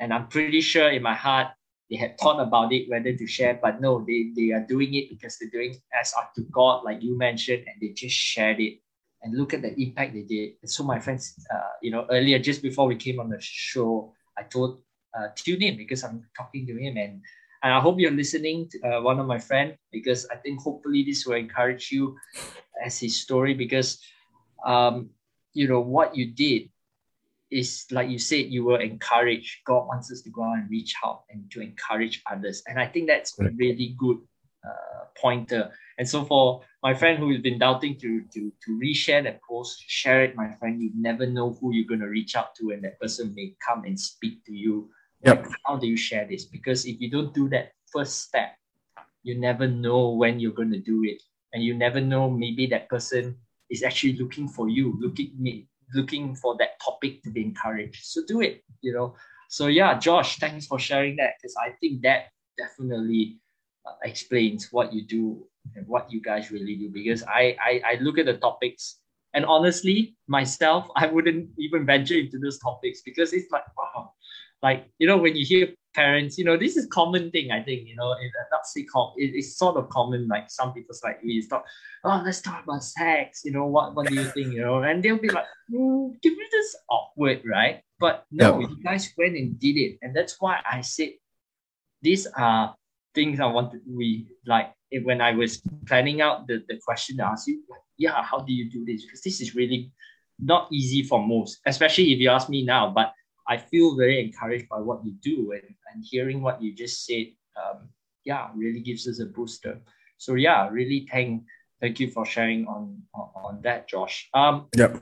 And I'm pretty sure in my heart they had thought about it whether to share, but no, they, they are doing it because they're doing as unto God, like you mentioned, and they just shared it. And look at the impact they did. And so my friends, uh, you know, earlier just before we came on the show, I told uh, tune in because I'm talking to him and and I hope you're listening to uh, one of my friend because I think hopefully this will encourage you as his story because um you know what you did is like you said you were encouraged God wants us to go out and reach out and to encourage others. And I think that's a really good uh, pointer. And so for my friend who has been doubting to to to reshare that post share it my friend. You never know who you're going to reach out to and that person may come and speak to you. Yep. like, how do you share this? Because if you don't do that first step, you never know when you're going to do it, and you never know maybe that person is actually looking for you, looking me, looking for that topic to be encouraged. So do it, you know. So yeah, Josh, thanks for sharing that because I think that definitely uh, explains what you do and what you guys really do. Because I I, I look at the topics. And honestly, myself, I wouldn't even venture into those topics because it's like, wow, like you know when you hear parents you know this is common thing i think you know it, not say com- it, it's sort of common like some people's like we talk oh let's talk about sex you know what what do you think you know and they'll be like mm, give me this awkward right but no Yeah. you guys went and did it and that's why i said these are things i wanted we like when I was planning out the, the question to ask you, yeah, how do you do this? Because this is really not easy for most, especially if you ask me now. But I feel very encouraged by what you do and, and hearing what you just said. Um, yeah, really gives us a booster. So yeah, really thank thank you for sharing on on, on that, Josh. Um, yep.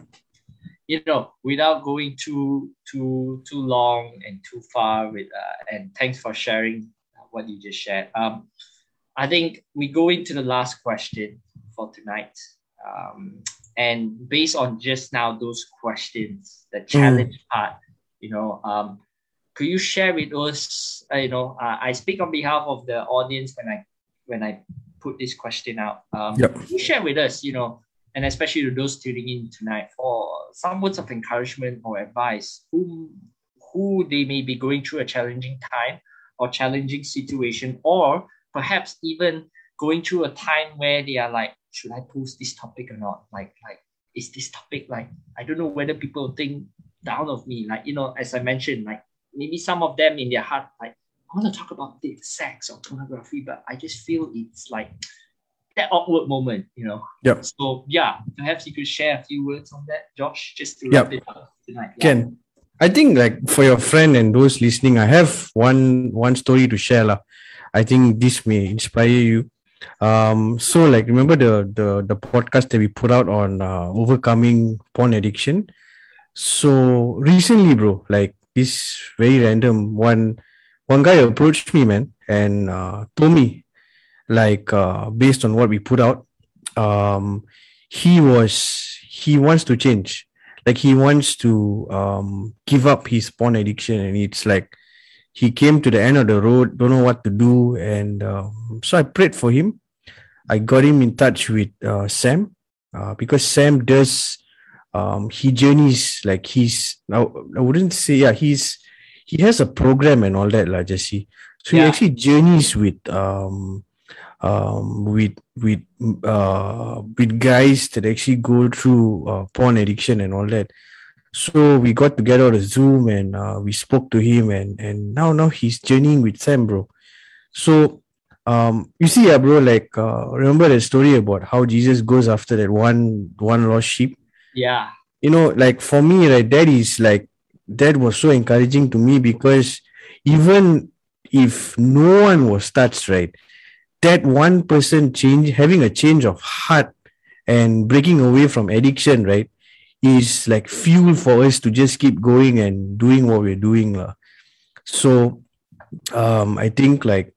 You know, without going too too too long and too far with, uh, and thanks for sharing what you just shared. Um, I think we go into the last question for tonight. Um, and based on just now those questions, the challenge mm. part, you know, um, could you share with us? Uh, you know, uh, I speak on behalf of the audience when I when I put this question out. Um, yep. Can you share with us, you know, and especially to those tuning in tonight, for some words of encouragement or advice, who who they may be going through a challenging time or challenging situation, or perhaps even going through a time where they are like, should I post this topic or not? Like, like, is this topic like, I don't know whether people think down of me. Like, you know, as I mentioned, like maybe some of them in their heart, like, I want to talk about the sex or pornography, but I just feel it's like that awkward moment, you know. Yep. So yeah, perhaps you could share a few words on that, Josh, just to yep. wrap it up tonight. Yeah. Ken, I think like for your friend and those listening, I have one one story to share. La. I think this may inspire you. Um, so like remember the the the podcast that we put out on uh, overcoming porn addiction. So recently, bro, like this very random one one guy approached me, man, and uh, told me like uh, based on what we put out, um, he was he wants to change, like he wants to um, give up his porn addiction, and it's like he came to the end of the road, don't know what to do. And uh, so I prayed for him. I got him in touch with uh, Sam uh, because Sam does, um, he journeys like he's, I, I wouldn't say, yeah, he's, he has a program and all that, like Jesse. So yeah. he actually journeys with, um, um, with with uh, with guys that actually go through uh, porn addiction and all that. So we got together on a Zoom and uh, we spoke to him and and now now he's journeying with Sam, bro. So um you see, yeah, bro, like uh, remember the story about how Jesus goes after that one one lost sheep? Yeah. You know, like for me, right, that is like that was so encouraging to me because even if no one was touched, right, that one person change having a change of heart and breaking away from addiction, right? is like fuel for us to just keep going and doing what we're doing. So um, I think like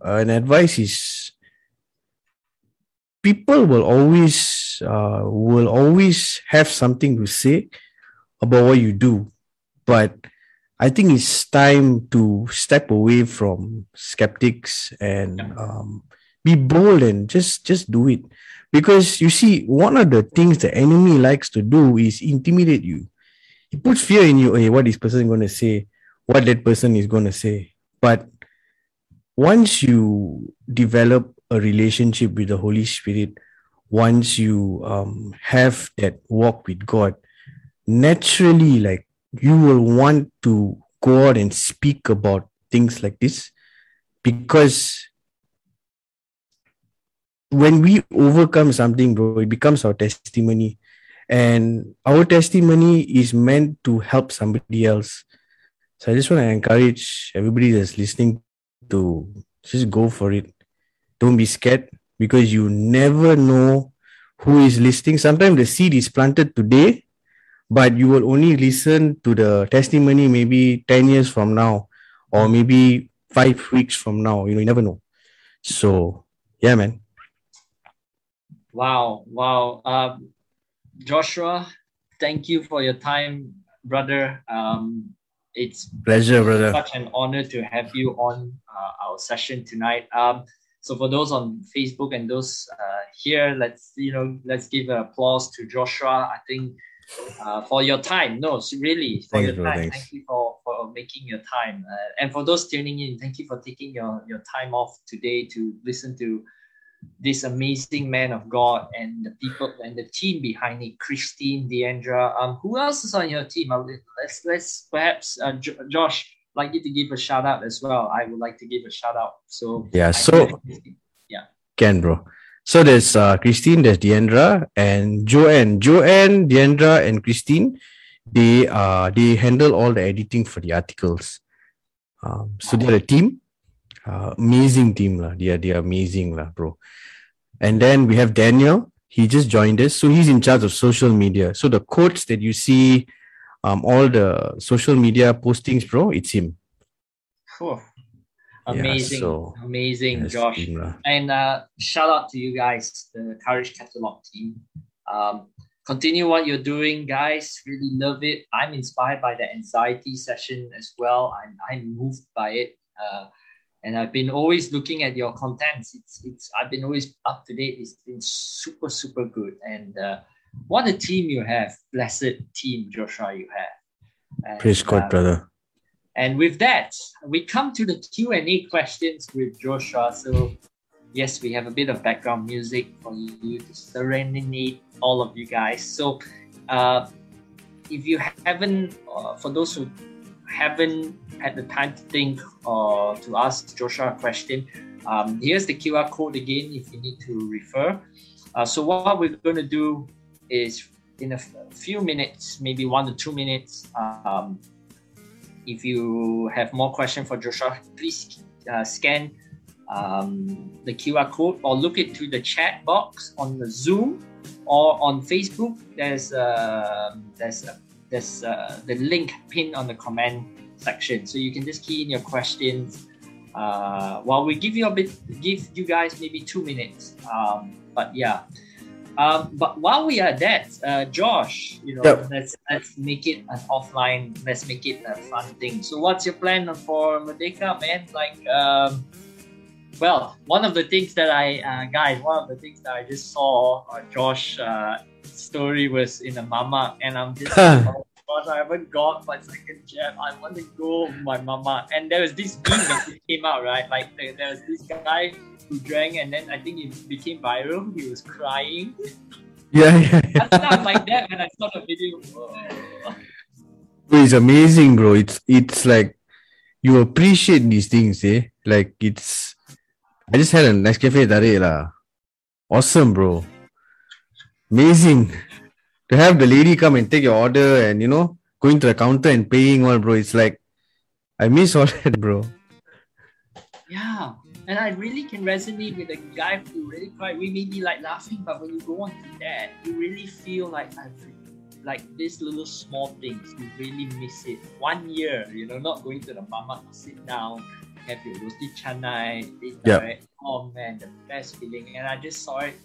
an advice is people will always uh, will always have something to say about what you do, but I think it's time to step away from skeptics and um, be bold and just just do it because you see, one of the things the enemy likes to do is intimidate you. He puts fear in you. Hey, what this person is going to say, what that person is going to say. But once you develop a relationship with the Holy Spirit, once you um, have that walk with God, naturally, like you will want to go out and speak about things like this because when we overcome something, bro, it becomes our testimony. And our testimony is meant to help somebody else. So I just want to encourage everybody that's listening to just go for it. Don't be scared because you never know who is listening. Sometimes the seed is planted today, but you will only listen to the testimony maybe 10 years from now or maybe five weeks from now. You know, you never know. So, yeah, man. Wow, wow. Um, Joshua, thank you for your time, brother. Um, it's pleasure, brother. Such an honor to have you on uh, our session tonight. Um, so for those on Facebook and those uh, here, let's you know, let's give an applause to Joshua. I think uh, for your time. No, really for thanks, your time. Thanks. Thank you for, for making your time. Uh, and for those tuning in, thank you for taking your, your time off today to listen to this amazing man of God and the people and the team behind it, Christine, Deandra. Um, who else is on your team? Let's let's perhaps uh, Josh like you to give a shout out as well. I would like to give a shout out. So yeah, so yeah, Can, bro. So there's uh, Christine, there's Deandra, and Joanne. Joanne, Deandra, and Christine, they uh they handle all the editing for the articles. Um, so they're a team. Uh, amazing team, lah. They are they are amazing, lah, bro. And then we have Daniel. He just joined us, so he's in charge of social media. So the quotes that you see, um, all the social media postings, bro, it's him. Cool. Amazing, so- amazing, Yes, Josh. And uh, shout out to you guys, the Courage Catalogue team. Um, continue what you're doing, guys. Really love it. I'm inspired by the anxiety session as well. I'm, I'm moved by it. Uh, and I've been always looking at your contents. It's, it's, I've been always up to date. It's been super, super good. And uh, what a team you have. Blessed team, Joshua, you have. And, Praise God, uh, brother. and with that, we come to the Q&A questions with Joshua. So yes, we have a bit of background music for you to serenade all of you guys. So uh, if you haven't, uh, for those who haven't had the time to think or to ask Joshua a question, um, here's the QR code again if you need to refer. Uh, so what we're going to do is in a few minutes, maybe one to two minutes, um, if you have more question for Joshua, please uh, scan um, the QR code or look into the chat box on the Zoom or on Facebook. There's uh, there's uh, there's uh, the link pinned on the comment section, so you can just key in your questions. Uh, while we give you a bit, give you guys maybe two minutes. Um, but yeah. Um, but while we are that, uh, Josh, you know, Yep. let's let's make it an offline. Let's make it a fun thing. So, what's your plan for Merdeka, man? Like, um, well, one of the things that I, uh, guys, one of the things that I just saw uh, Josh uh, story was in a mamak, and I'm just gosh, I haven't got my second jab. I want to go with my mamak. And there was this meme that came out, right? Like there, was this guy who drank, and then I think it became viral. He was crying. Yeah, yeah, yeah. I felt like that when I saw the video. Bro, It's amazing, bro. It's it's like you appreciate these things, eh? Like it's. I just had a Nescafe Tare lah. Awesome, bro. Amazing. To have the lady come and take your order and you know going to the counter and paying all, bro. It's like I miss all that, bro. Yeah, and I really can resonate with the guy who really cried. We may be like laughing, but when you go on to that, you really feel like I've like these little small things. You really miss it. One year, you know, not going to the mamak to sit down, have your roti canai, Yeah. Oh man, the best feeling. And I just saw it.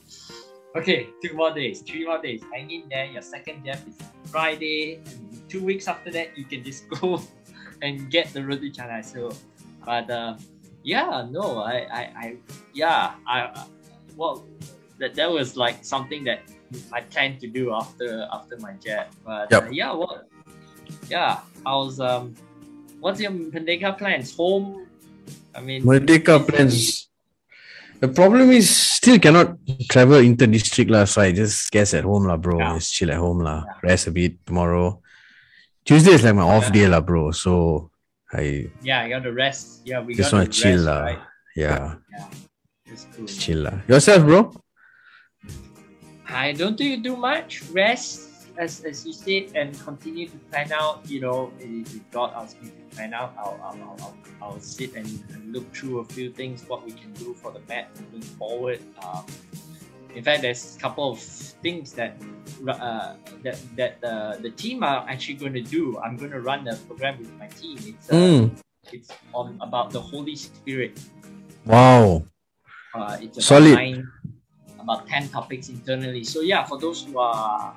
Okay, two more days, three more days. Hang in there. Your second jab is Friday. Two weeks after that, you can just go and get the roti canai. So, but uh, yeah, no, I, I, I yeah, I, well, that that was like something that I planned to do after after my jab. But Yep. uh, yeah, what, yeah, I was um, what's your Pendeka plans? Home, I mean, Merdeka plans. The problem is still cannot travel inter-district lah, so I just guess at home lah, bro. Yeah. Just chill at home lah. Rest a bit tomorrow. Tuesday is like my off day lah, bro. So I Yeah, you got to rest. Yeah, we just wanna chill rest, lah. Right? Yeah, It's cool. just chill lah. Yourself, bro? I don't think you do much. Rest, as, as you said, and continue to plan out. You know, if God asks me to plan out, I'll, I'll, I'll, I'll, sit and, and look through a few things, what we can do for the mat moving forward. Um, in fact, there's a couple of things that uh, that that uh, the team are actually going to do. I'm going to run a program with my team. It's uh, Mm. it's on about the Holy Spirit. Wow. Uh, it's Solid. nine, about 10 topics internally. So, yeah, for those who are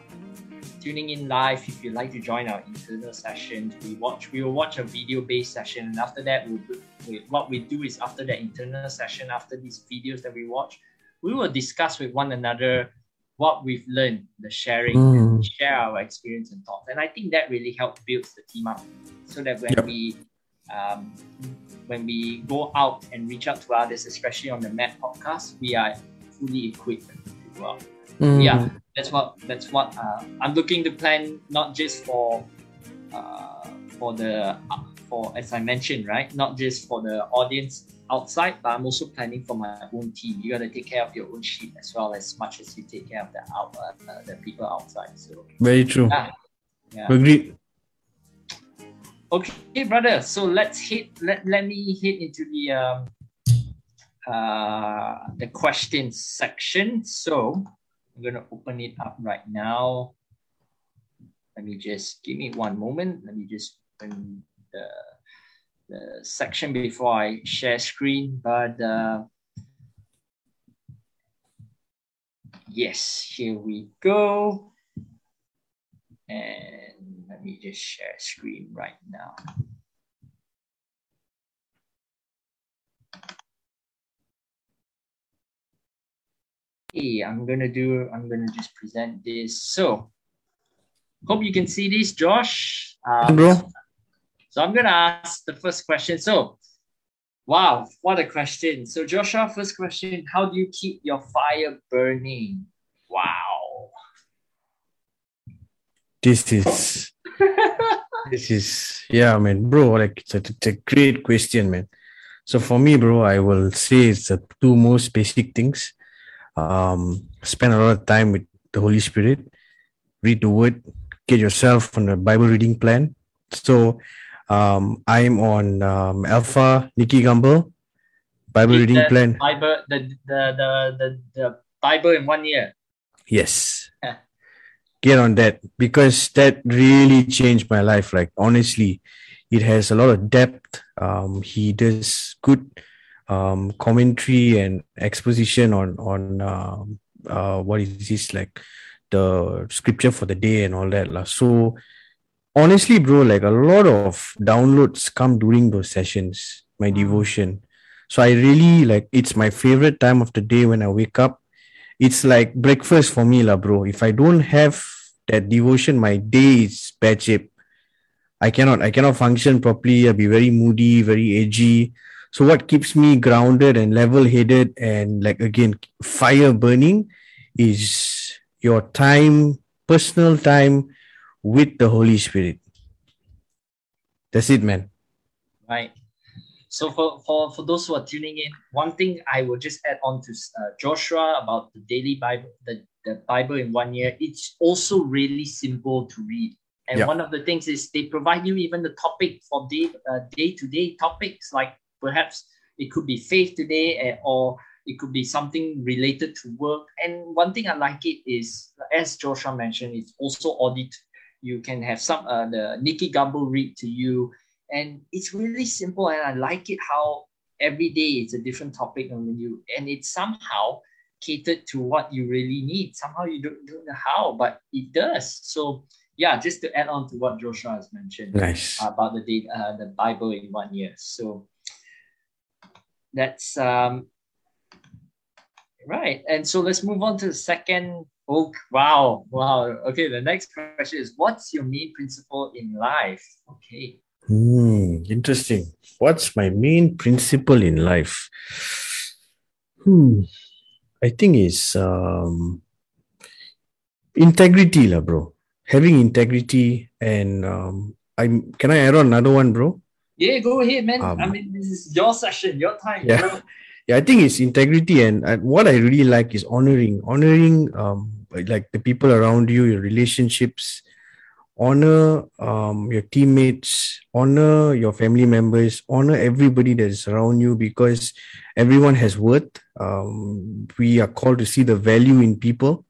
tuning in live, if you'd like to join our internal sessions, we watch, we will watch a video based session. And after that, we'll, we, what we do is after that internal session, after these videos that we watch, we will discuss with one another what we've learned, the sharing, Mm. share our experience and thoughts. And I think that really helps build the team up so that when Yep. we um, when we go out and reach out to others, especially on the Map podcast, we are fully equipped to go out. Mm. Yeah, that's what that's what uh, I'm looking to plan. Not just for uh, for the for as I mentioned, right? Not just for the audience. outside, but I'm also planning for my own team. You got to take care of your own sheep as well as much as you take care of the out uh, the people outside. So very true. Yeah, yeah. Agreed. Okay, brother. So let's hit. Let let me hit into the um, uh, the questions section. So I'm gonna open it up right now. Let me just give me one moment. Let me just open the the section before I share screen, but uh, yes, here we go. And let me just share screen right now. Hey, I'm gonna do, I'm gonna just present this. So, hope you can see this, Josh. Um, bro. So I'm gonna ask the first question. So, wow, what a question. So Joshua, first question: How do you keep your fire burning? Wow. This is this is yeah, man, bro. Like it's a, it's a great question, man. So for me, bro, I will say it's the two most basic things. Um, spend a lot of time with the Holy Spirit, read the Word, get yourself on a Bible reading plan. So um, I'm on um, Alpha Nicky Gumbel Bible reading the plan. Bible, the, the, the, the, the Bible in one year. Yes. Get on that because that really changed my life. Like, honestly, it has a lot of depth. Um, he does good um, commentary and exposition on, on um, uh, what is this like the scripture for the day and all that. La. So, honestly, bro, like a lot of downloads come during those sessions, my mm. devotion. So I really like it's my favorite time of the day when I wake up. It's like breakfast for me, lah, bro. If I don't have that devotion, my day is bad shape. I cannot, I cannot function properly. I'll be very moody, very edgy. So what keeps me grounded and level-headed and like again fire burning is your time, personal time with the Holy Spirit. That's it, man. Right. So for, for, for those who are tuning in, one thing I will just add on to uh, Joshua about the daily Bible, the, the Bible in one year. It's also really simple to read. And one of the things is they provide you even the topic for day uh, day to day topics like perhaps it could be faith today eh, or it could be something related to work. And one thing I like it is, as Joshua mentioned, it's also audit you can have some uh, the Nicky Gumbel read to you, and it's really simple. And I like it how every day it's a different topic, and when you and it's somehow catered to what you really need. Somehow you don't, don't know how, but it does. So yeah, just to add on to what Joshua has mentioned nice. about the uh, the Bible in one year. So that's um, right. And so let's move on to the second Oh, wow. Wow. Okay. The next question is What's your main principle in life? Okay. Hmm, interesting. What's my main principle in life? Hmm. I think it's um, integrity, la, bro. Having integrity and um, I can I add on another one, bro? Yeah, go ahead, man. Um, I mean, this is your session, your time. Yeah. Yeah, I think it's integrity, and, and what I really like is honoring, honoring um, like the people around you, your relationships, honor um, your teammates, honor your family members, honor everybody that is around you because everyone has worth. Um, we are called to see the value in people.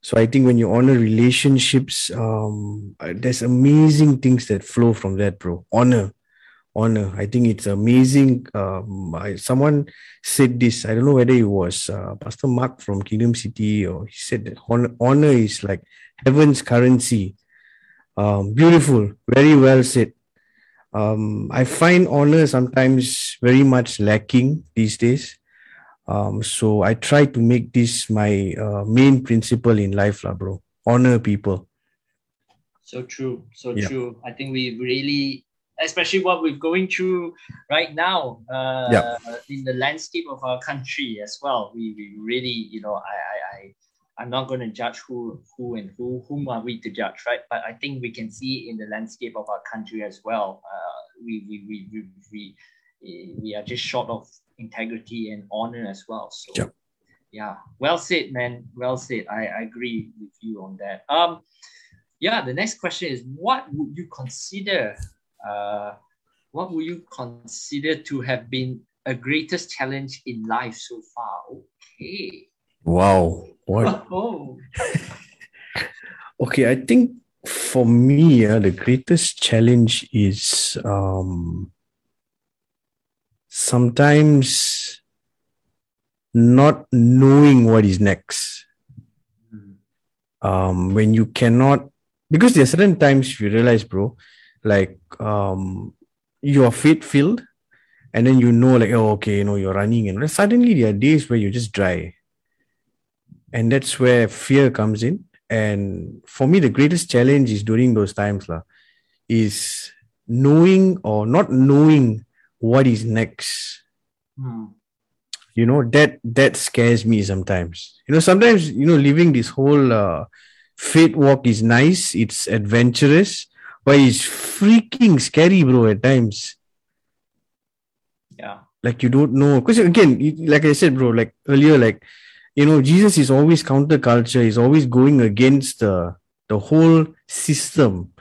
So I think when you honor relationships, um, there's amazing things that flow from that, bro. Honor honor. I think it's amazing. Um, I, someone said this. I don't know whether it was uh, Pastor Mark from Kingdom City or he said that honor, honor is like heaven's currency. Um, beautiful, very well said. Um, I find honor sometimes very much lacking these days. Um, so I try to make this my uh, main principle in life, lah, bro. Honor people. So true, so yeah. true. I think we really especially what we're going through right now uh, yeah. in the landscape of our country as well. We, we really, you know, I, I, I I'm not going to judge who who and who whom are we to judge, right? But I think we can see in the landscape of our country as well. Uh, we, we, we, we, we we are just short of integrity and honor as well. So Yep. yeah, well said, man. Well said. I, I agree with you on that. Um, yeah, the next question is what would you consider uh what would you consider to have been a greatest challenge in life so far? Okay. Wow. What? Oh, Okay, I think for me, uh, the greatest challenge is um, sometimes not knowing what is next. Mm, Um, when you cannot, because there are certain times you realize, bro, like um, you are faith filled, and then you know, like, oh, okay, you know, you're running, and suddenly there are days where you're just dry, and that's where fear comes in. And for me, the greatest challenge is during those times, lah, is knowing or not knowing what is next. Mm, you know that that scares me sometimes. You know sometimes you know living this whole uh, faith walk is nice it's adventurous but it's freaking scary bro at times. Yeah. like you don't know. Because again like i said bro like earlier like you know jesus is always counterculture. He's always going against the the whole system.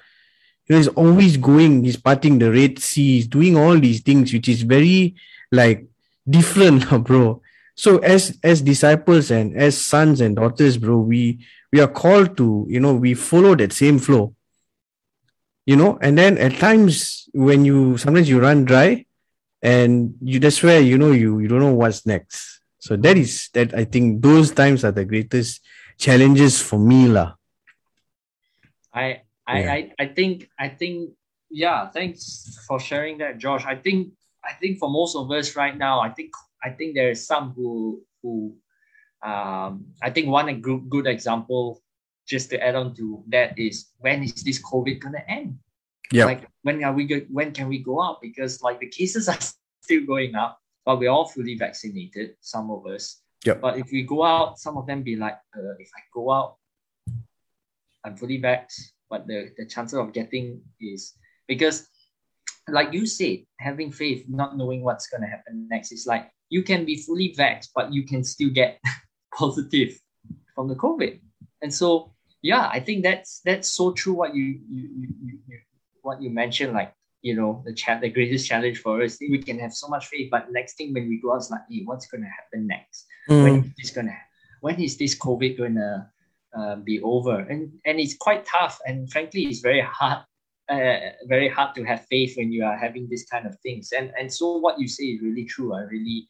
You know he's always going he's parting the red sea. He's doing all these things which is very like different bro. So as as disciples and as sons and daughters bro we we are called to you know we follow that same flow you know and then at times when you sometimes you run dry and you that's where you know you you don't know what's next so that is that i think those times are the greatest challenges for me lah I I, Yeah. I I think I think yeah, thanks for sharing that, Josh. I think I think for most of us right now, I think I think there is some who who um I think one a good good example just to add on to that is when is this COVID gonna end? yeah Like when are we go, when can we go out? Because like the cases are still going up, but we're all fully vaccinated, some of us. Yep. But if we go out, some of them be like, uh, if I go out, I'm fully vaxxed, but the, the chances of getting is because like you said, having faith, not knowing what's gonna happen next is like you can be fully vaxxed, but you can still get positive from the COVID. And so yeah, I think that's that's so true what you you you, you, what you mentioned, like you know, the cha- the greatest challenge for us, we can have so much faith, but next thing when we go out, it's like, hey, what's gonna happen next? When is this gonna when is this COVID gonna uh, be over? And and it's quite tough, and frankly, it's very hard. Uh, very hard to have faith when you are having this kind of things, and and so what you say is really true. I really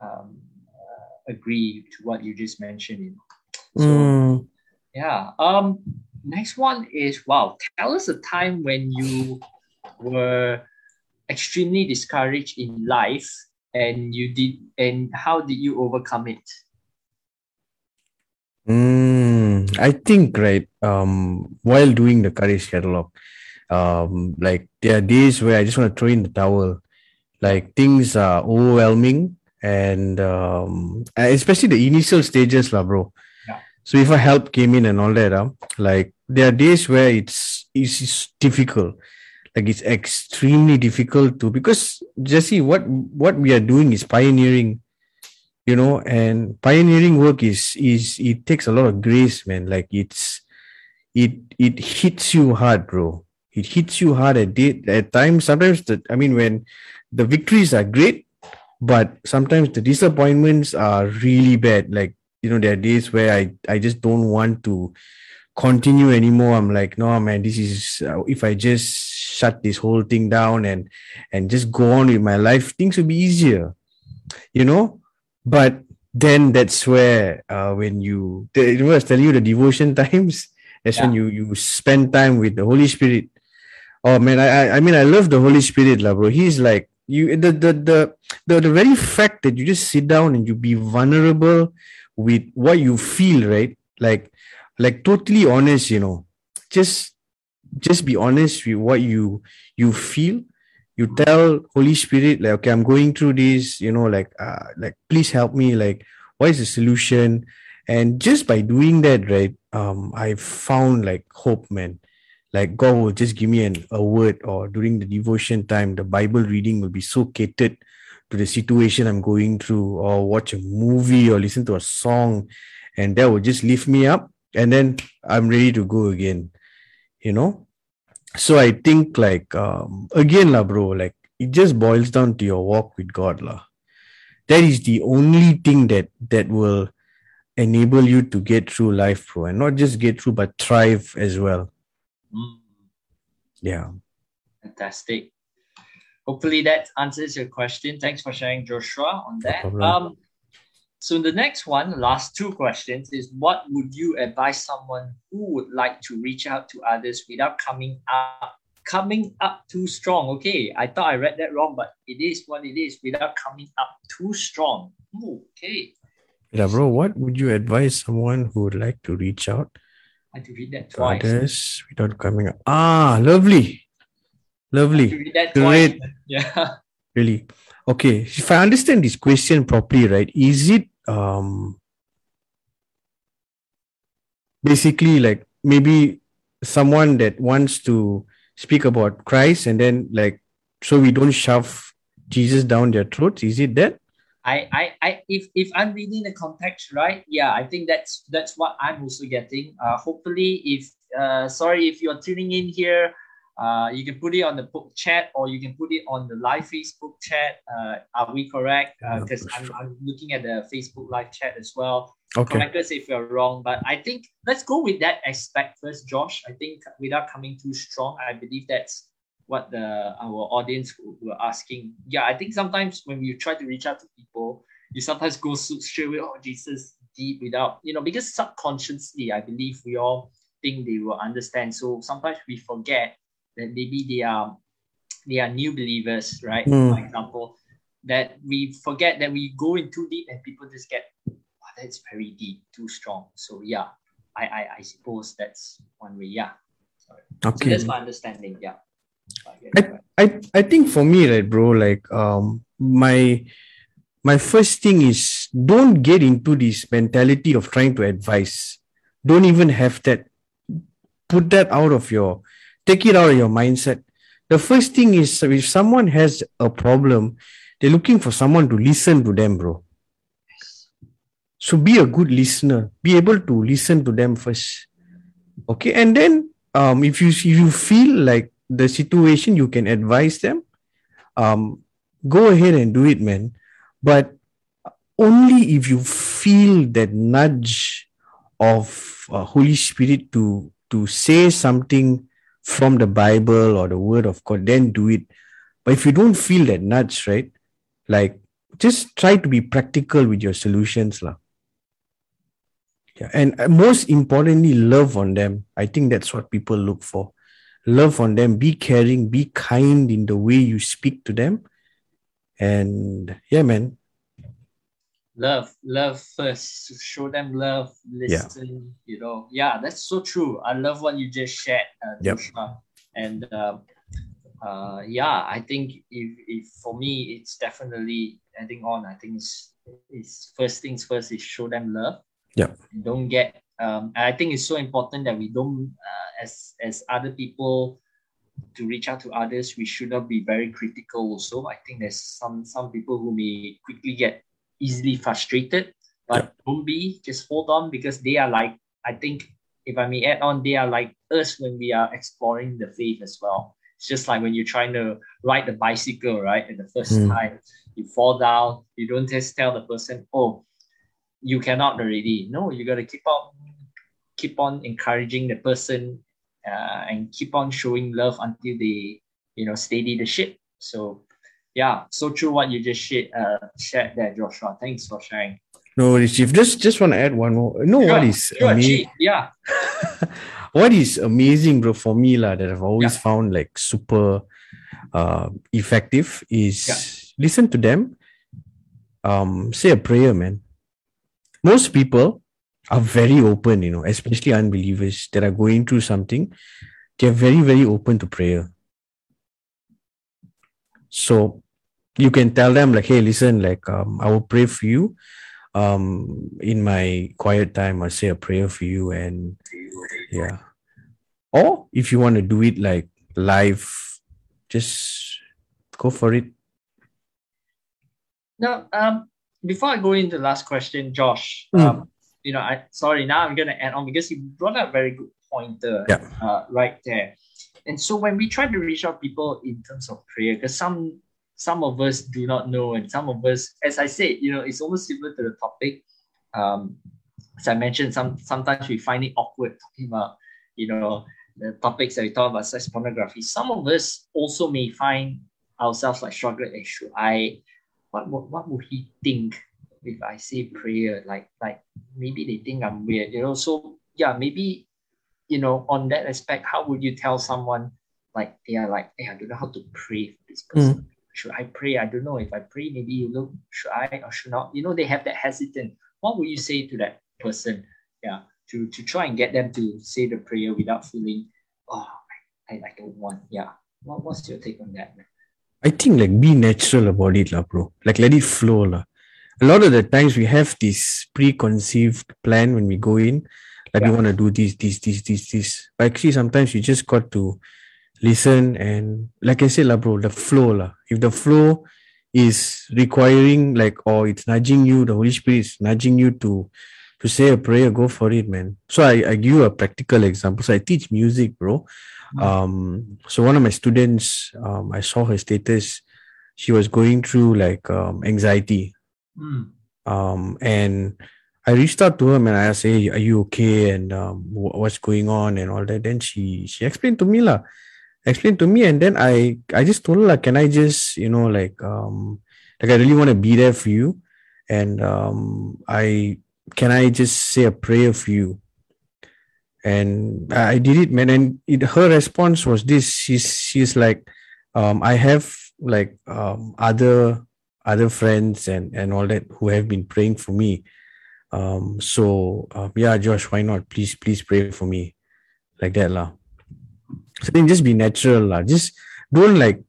um, uh, agree to what you just mentioned. So, Mm, yeah. Um. Next one is wow. Tell us a time when you were extremely discouraged in life, and you did, and how did you overcome it? mm, i think right um while doing the courage catalogue um like there are days where i just want to throw in the towel like things are overwhelming and um especially the initial stages lah bro. So if a help came in and all that uh, like there are days where it's it's, difficult. Like it's extremely difficult to because jesse what what we are doing is pioneering you know and pioneering work is is it takes a lot of grace man. Like it's it it hits you hard bro. It hits you hard at day, at times. Sometimes the i mean when the victories are great but sometimes the disappointments are really bad. Like you know there are days where i i just don't want to continue anymore i'm like no man this is uh, if i just shut this whole thing down and and just go on with my life things will be easier you know but then that's where uh, when you know I was telling you the devotion times that's when you you spend time with the Holy Spirit. Oh man, I I, I mean I love the Holy Spirit, lah, bro. He's like you the, the the the the very fact that you just sit down and you be vulnerable with what you feel, right? Like like totally honest, you know. Just just be honest with what you you feel you tell holy spirit like okay i'm going through this you know like uh like please help me like what is the solution and just by doing that right um i found like hope man like God will just give me an, a word, or during the devotion time, the Bible reading will be so catered to the situation I'm going through, or watch a movie or listen to a song, and that will just lift me up, and then I'm ready to go again, you know. So I think like um, again, lah, bro, like it just boils down to your walk with God, lah. That is the only thing that that will enable you to get through life, bro, and not just get through, but thrive as well. Mm, Yeah. fantastic. Hopefully that answers your question. Thanks for sharing, Joshua, on that. problem. Um, so the next one, last two questions, is what would you advise someone who would like to reach out to others without coming up coming up too strong? Okay, I thought I read that wrong, but it is what it is without coming up too strong. Okay, Yeah, bro, what would you advise someone who would like to reach out I had to read that twice. others without coming up? Ah, lovely. I had to Lovely. read that twice. Great. Yeah. Really. Okay. If I understand this question properly, right? Is it um basically like maybe someone that wants to speak about Christ and then like so we don't shove Jesus down their throats? Is it that? I, I, I, if if I'm reading the context right, yeah, I think that's that's what I'm also getting. Uh, hopefully, if uh, sorry if you're tuning in here, uh, you can put it on the book chat or you can put it on the live Facebook chat. Uh, are we correct? Because for I'm. I'm looking at the Facebook live chat as well. Okay. Correct us if you're wrong, but I think let's go with that aspect first, Josh. I think without coming too strong, I believe that's what the our audience were asking. Yeah, I think sometimes when you try to reach out to people, you sometimes go straight away, oh Jesus, deep without you know, because subconsciously, I believe we all think they will understand. So sometimes we forget that maybe they are they are new believers, right? Mm. For example, that we forget that we go in too deep and people just get wow, that's very deep, too strong. So yeah, I I, I suppose that's one way. Yeah. Sorry. So that's my understanding. Yeah. But yeah, you're right. I I think for me, right, bro, like um my my first thing is don't get into this mentality of trying to advise. Don't even have that. Put that out of your take it out of your mindset. The first thing is if someone has a problem, they're looking for someone to listen to them, bro. So be a good listener. Be able to listen to them first. Okay. And then um if you if you feel like the situation you can advise them, um go ahead and do it, man. But only if you feel that nudge of uh, Holy Spirit to to say something from the Bible or the Word of God, then do it. But if you don't feel that nudge, right? Like just try to be practical with your solutions, lah. Yeah, and uh, most importantly, love on them. I think that's what people look for. Love on them. Be caring. Be kind in the way you speak to them. And yeah, man. Love love first. Show them love Yeah. listen you know. Yeah that's so true. I love what you just shared uh, Yep. And um, uh, yeah i think if, if for me it's definitely adding on. I think it's, it's first things first is show them love. Yeah don't get um, i think it's so important that we don't uh, as as other people to reach out to others we should not be very critical also. I think there's some some people who may quickly get easily frustrated. But don't be just hold on because they are like i think if i may add on they are like us when we are exploring the faith as well. It's just like when you're trying to ride the bicycle right? At the first Mm. time you fall down you don't just tell the person oh you cannot already. No you got to keep on keep on encouraging the person uh, and keep on showing love until they you know steady the ship so yeah so true what you just shared, uh, shared there joshua thanks for sharing No worries, Chief. Just just want to add one more. No, Sure, is sure, ama- Chief. yeah what is amazing, bro, for me, lah, that I've always found like super uh effective is Yeah. listen to them. Um, say a prayer, man. Most people are very open, you know, especially unbelievers that are going through something. They're very, very open to prayer. So you can tell them like, hey, listen, like um, I will pray for you. Um, in my quiet time, I'll say a prayer for you and yeah or if you want to do it like live, just go for it. Now, um, before I go into the last question, Josh, Mm. um, you know, I sorry, now I'm gonna add on because you brought up a very good pointer Yeah. uh, right there. And so when we try to reach out people in terms of prayer, because some some of us do not know, and some of us, as I said, you know, it's almost similar to the topic. Um, as I mentioned, some sometimes we find it awkward talking about, you know, the topics that we talk about sex pornography. Some of us also may find ourselves like struggling. Like, should I? What would what would he think if I say prayer? Like like maybe they think I'm weird, you know. So yeah, maybe you know on that aspect, how would you tell someone like they are like, hey, I don't know how to pray for this person. Mm. Should I pray? I don't know. If I pray, maybe you look, should I or should not? You know, they have that hesitant. What would you say to that person? Yeah, to to try and get them to say the prayer without feeling, oh, I, I don't want. Yeah. What, what's your take on that? I think like be natural about it, lah, bro. Like let it flow, lah. A lot of the times we have this preconceived plan when we go in, we Yeah. want to do this, this, this, this, this. But actually, sometimes you just got to listen and, like I said, lah, bro, the flow, lah. If the flow is requiring, like, or it's nudging you, the Holy Spirit is nudging you to to say a prayer, go for it, man. So I, I give you a practical example. So I teach music, bro. Mm. Um, so one of my students, um, I saw her status. She was going through like um, anxiety. Mm. Um, and I reached out to her and I asked, "Hey, are you okay? And um, what's going on and all that?" Then she she explained to me lah, explained to me, and then I I just told her like, "Can I just you know like um like I really want to be there for you, and um I can I just say a prayer for you?" And I did it, man. And it, her response was this: she's she's like, um, I have like um other other friends and and all that who have been praying for me um so um, yeah josh why not? Please please pray for me. Like that lah. So then just be natural lah. Just don't like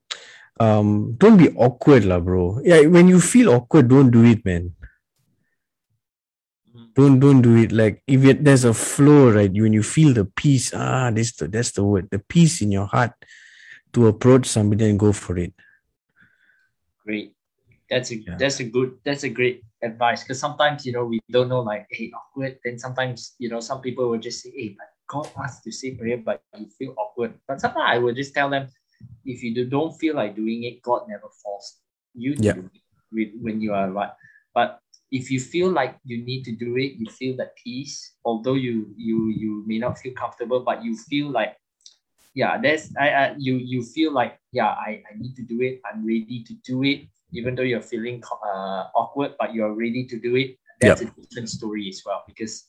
um don't be awkward lah bro. Yeah when you feel awkward don't do it man. Don't don't do it. Like if it, there's a flow right when you feel the peace ah this the, that's the word the peace in your heart to approach somebody and go for it. Great. That's a Yeah. that's a good that's a great advice because sometimes you know we don't know like hey awkward. Then sometimes you know some people will just say hey but God wants to say prayer but you feel awkward. But sometimes I will just tell them if you do, don't feel like doing it, God never forced you to Yeah. do it with, when you are right. But if you feel like you need to do it, you feel that peace, although you you you may not feel comfortable, but you feel like yeah, that's I, I you you feel like yeah, I, I need to do it. I'm ready to do it, even though you're feeling uh, awkward, but you're ready to do it. That's a different story as well because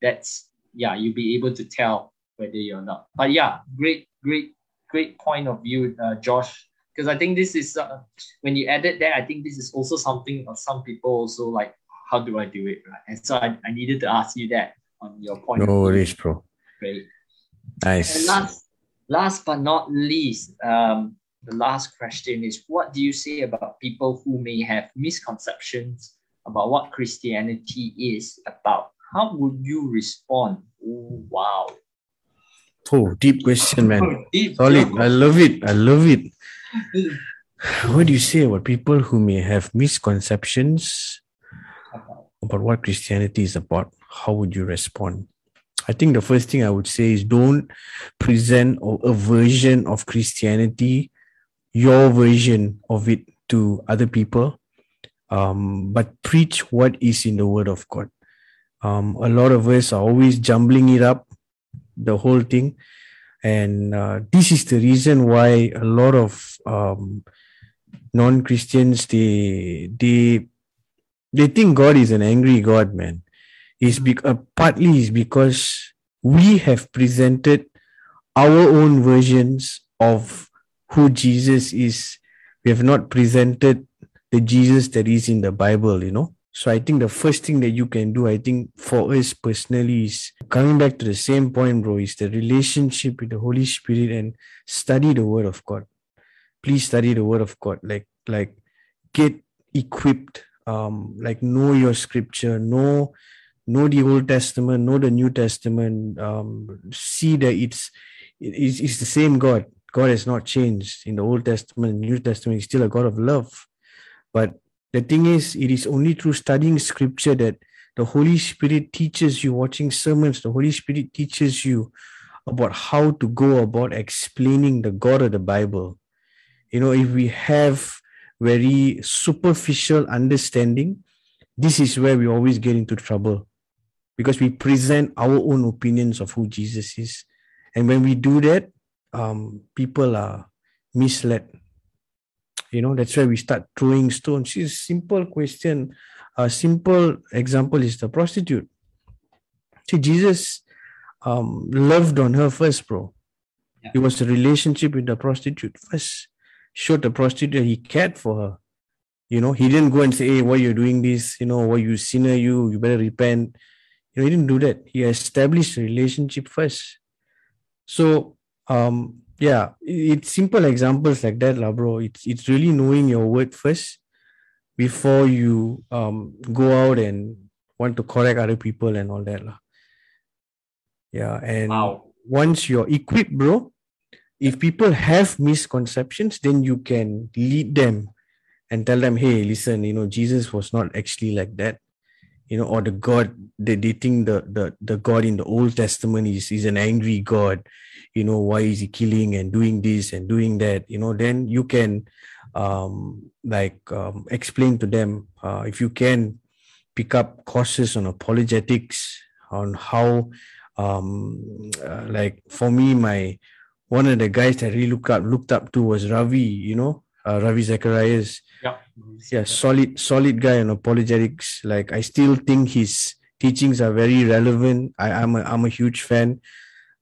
that's yeah, you'll be able to tell whether you're not. But yeah, great, great, great point of view, uh, Josh. Because I think this is uh, when you added that, I think this is also something uh, some people also like. How do I do it? Right, and so I, I needed to ask you that on your point. no worries bro Great. nice And last, last but not least, um, the last question is: What do you say about people who may have misconceptions about what Christianity is about? How would you respond? Oh, wow! oh deep question man Oh, deep, Solid. I love it. I love it. What do you say about people who may have misconceptions about what Christianity is about? How would you respond? I think the first thing I would say is don't present a version of Christianity, your version of it to other people, um, but preach what is in the Word of God. Um, a lot of us are always jumbling it up, the whole thing and uh, this is the reason why a lot of um, non-christians they they they think god is an angry god man is be- uh, partly is because we have presented our own versions of who jesus is we have not presented the jesus that is in the bible you know. So i think the first thing that you can do i think for us personally is coming back to the same point bro is the relationship with the holy spirit and study the word of god. Please study the word of god. Like like get equipped um like know your scripture know know the old testament know the new testament um see that it's it's, it's the same God. God has not changed in the Old Testament, New Testament. He's still a God of love. But the thing is, it is only through studying scripture that the Holy Spirit teaches you, watching sermons, the Holy Spirit teaches you about how to go about explaining the God of the Bible. You know, if we have very superficial understanding, this is where we always get into trouble because we present our own opinions of who Jesus is. And when we do that, um, people are misled. You know, that's where we start throwing stones. It's a simple question. A simple example is the prostitute. See, Jesus um, loved on her first, bro. Yeah. It was a relationship with the prostitute first. Showed the prostitute he cared for her. You know, he didn't go and say, Hey, why you're doing this? You know, why you sinner, you, you better repent. You know, he didn't do that. He established a relationship first. So, um, yeah, it's simple examples like that, lah, bro. It's it's really knowing your word first before you um go out and want to correct other people and all that, lah. Yeah, and wow. once you're equipped, bro, if people have misconceptions, then you can lead them and tell them, hey, listen, you know, Jesus was not actually like that. You know, or the God they, they think the, the the God in the Old Testament is, is an angry God. You know, why is he killing and doing this and doing that? You know, then you can um like um, explain to them uh, if you can pick up courses on apologetics on how um uh, like for me my one of the guys that I really looked up looked up to was Ravi, you know, uh, Ravi Zacharias. Yeah. Yeah, solid solid guy on apologetics. Like I still think his teachings are very relevant. I, I'm a I'm a huge fan.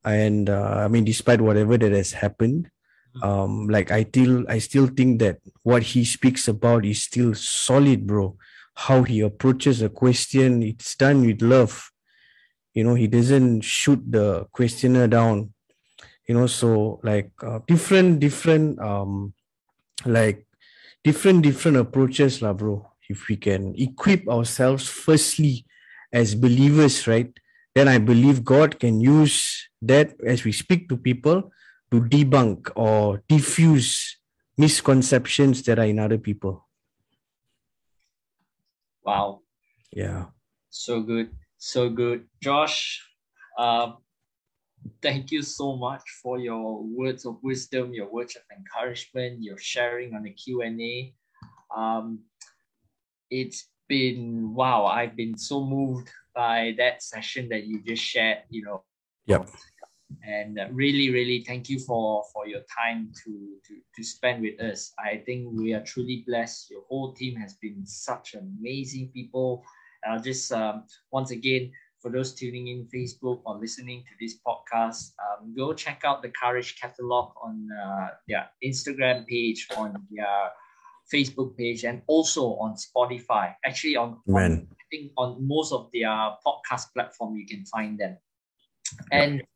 And uh, I mean, despite whatever that has happened, um, like I still I still think that what he speaks about is still solid, bro. How he approaches a question, it's done with love you know he doesn't shoot the questioner down you know so like uh, different different um like different different approaches lah bro. If we can equip ourselves firstly as believers right then i believe god can use that as we speak to people to debunk or diffuse misconceptions that are in other people. Wow. Yeah. So good. So good. Josh, uh, thank you so much for your words of wisdom, your words of encouragement, your sharing on the Q&A. Um, it's been, wow, I've been so moved by that session that you just shared, you know. Yep. And really, really thank you for, for your time to, to, to spend with us. I think we are truly blessed. Your whole team has been such amazing people I'll just um, once again for those tuning in Facebook or listening to this podcast, um, go check out the Courage catalogue on uh, their Instagram page, on their Facebook page, and also on Spotify. Actually, on, on I think on most of their podcast platform, you can find them. And yep.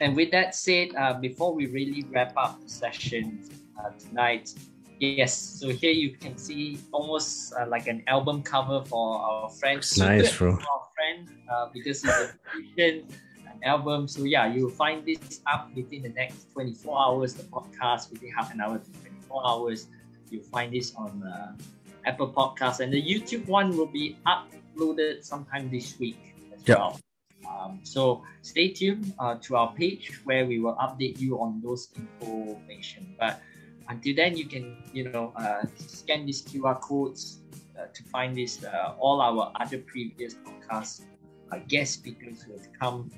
and with that said, uh, before we really wrap up the session uh, tonight, Yes, so here you can see almost uh, like an album cover for our friend. Nice, bro. Friend, uh, because it's a an album. So yeah, you'll find this up within the next 24 hours. The podcast within half an hour to 24 hours. You'll find this on uh, Apple Podcasts, and the YouTube one will be uploaded sometime this week as well. Um, so stay tuned uh, to our page where we will update you on those information. But until then you can you know uh, scan these qr codes to find this uh, all our other previous podcasts uh, guest speakers who have come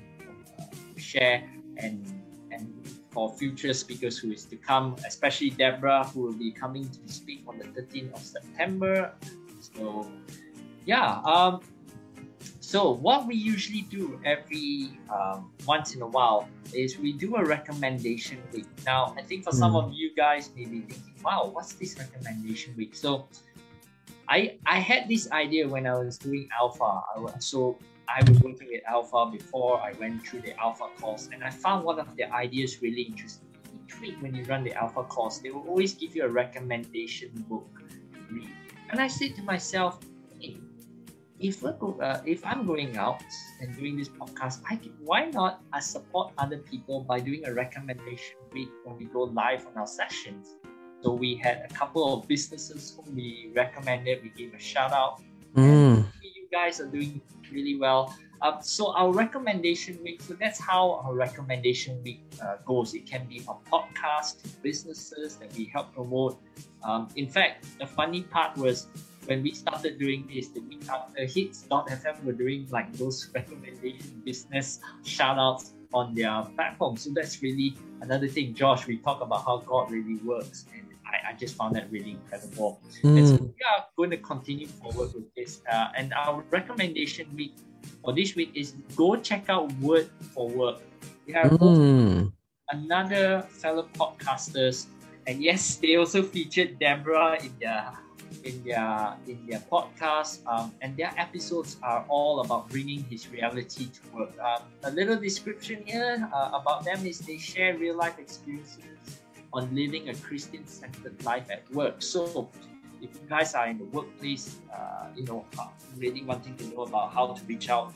uh, share and and for future speakers who is to come especially deborah who will be coming to speak on the 13th of september so yeah um so what we usually do every um, once in a while is we do a recommendation week. Now, I think for mm. some hmm. of you guys may be thinking, "Wow, what's this recommendation week?" So, I I had this idea when I was doing Alpha. I was, so I was working with Alpha before I went through the Alpha course, and I found one of the ideas really interesting. Each week when you run the Alpha course, they will always give you a recommendation book to read. And I said to myself, hey, if we're go, uh, if I'm going out and doing this podcast, I can, why not I support other people by doing a recommendation week when we go live on our sessions. So we had a couple of businesses whom we recommended. We gave a shout out. Mm. You guys are doing really well. Um, so our recommendation week. So that's how our recommendation week uh, goes. It can be a podcast, businesses that we help promote. Um, in fact, the funny part was when we started doing this, the week after Hitz.fm were doing like those recommendation business shout outs on their platform. So that's really another thing. Josh, we talk about how God really works. And I, I just found that really incredible. Mm. And so we are going to continue forward with this. Uh, and our recommendation week for this week is go check out Word for Work. We have Mm. another fellow podcasters, and yes, they also featured Deborah in their in their in their podcast, um, and their episodes are all about bringing his reality to work. Um, a little description here uh, about them is they share real life experiences on living a Christian centered life at work. So. If you guys are in the workplace, uh, you know, uh, really wanting to know about how to reach out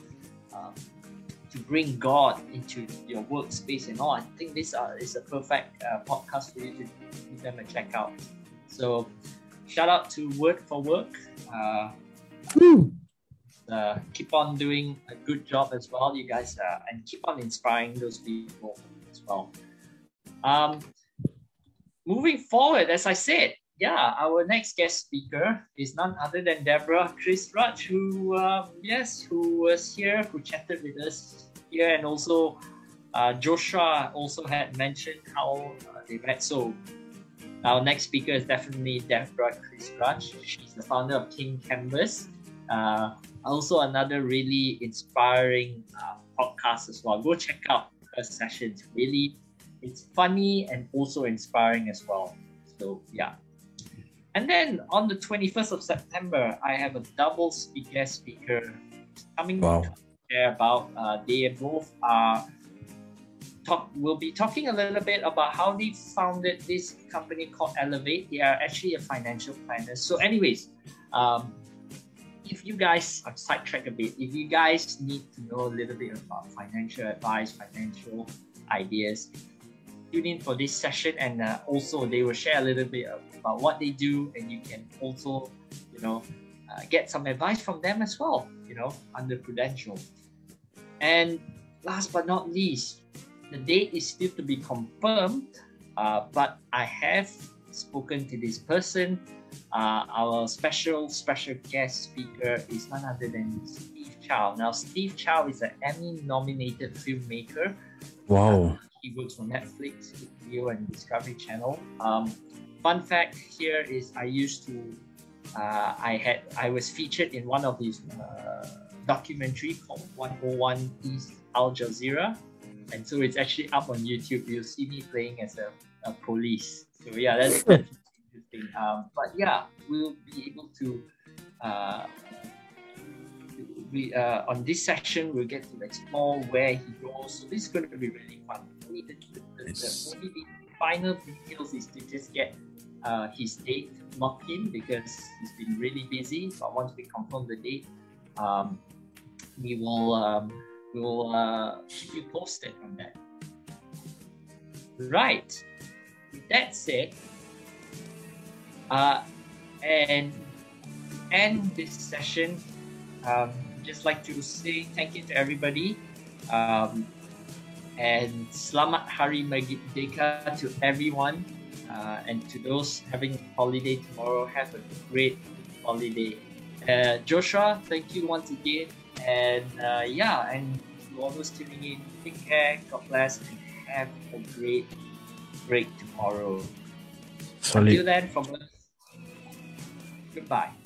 um, to bring God into your workspace and all, I think this uh, is a perfect uh, podcast for you to give them a check out. So, shout out to Word for Work. Uh, uh, keep on doing a good job as well, you guys, uh, and keep on inspiring those people as well. Um, moving forward, as I said, yeah, our next guest speaker is none other than Deborah Chris Raj, who, um, yes, who was here, who chatted with us here, and also uh, Joshua also had mentioned how uh, they met. So, our next speaker is definitely Deborah Chris Raj. She's the founder of King Canvas. Uh, also, another really inspiring uh, podcast as well. Go check out her sessions. Really, it's funny and also inspiring as well. So, yeah. And then on the 21st of September, I have a double guest speaker coming Wow. to share about. Uh, they both are talk. We'll be talking a little bit about how they founded this company called Elevate. They are actually a financial planner. So, anyways, um, if you guys, I'm sidetracked a bit. If you guys need to know a little bit about financial advice, financial ideas, tune in for this session and uh, also they will share a little bit about what they do and you can also you know uh, get some advice from them as well you know under prudential. And last but not least the date is still to be confirmed uh, but i have spoken to this person. Uh, our special special guest speaker is none other than steve chao. Now steve chao is an emmy nominated filmmaker Wow. he works for Netflix, HBO, and Discovery Channel. Um, fun fact here is I used to, uh, I had, I was featured in one of his uh, documentary called 101 East Al Jazeera, and so it's actually up on YouTube. You'll see me playing as a, a police. So yeah, that's, that's interesting. Um, but yeah, we'll be able to. Uh, we uh, on this session we'll get to explore where he goes. So this is going to be really fun. Only the, the, Nice. the only the final details is to just get uh, his date locked in because he's been really busy. But once we confirm the date, um, we will um, we will uh, keep you posted on that. Right. With that said, uh, and end this session um, just like to say thank you to everybody. Um, and Selamat Hari Merdeka to everyone uh, and to those having holiday tomorrow. Have a great holiday. Uh, Joshua thank you once again. And uh, yeah and to all those tuning in take care. God bless and have a great break tomorrow. Until Solid. then from us goodbye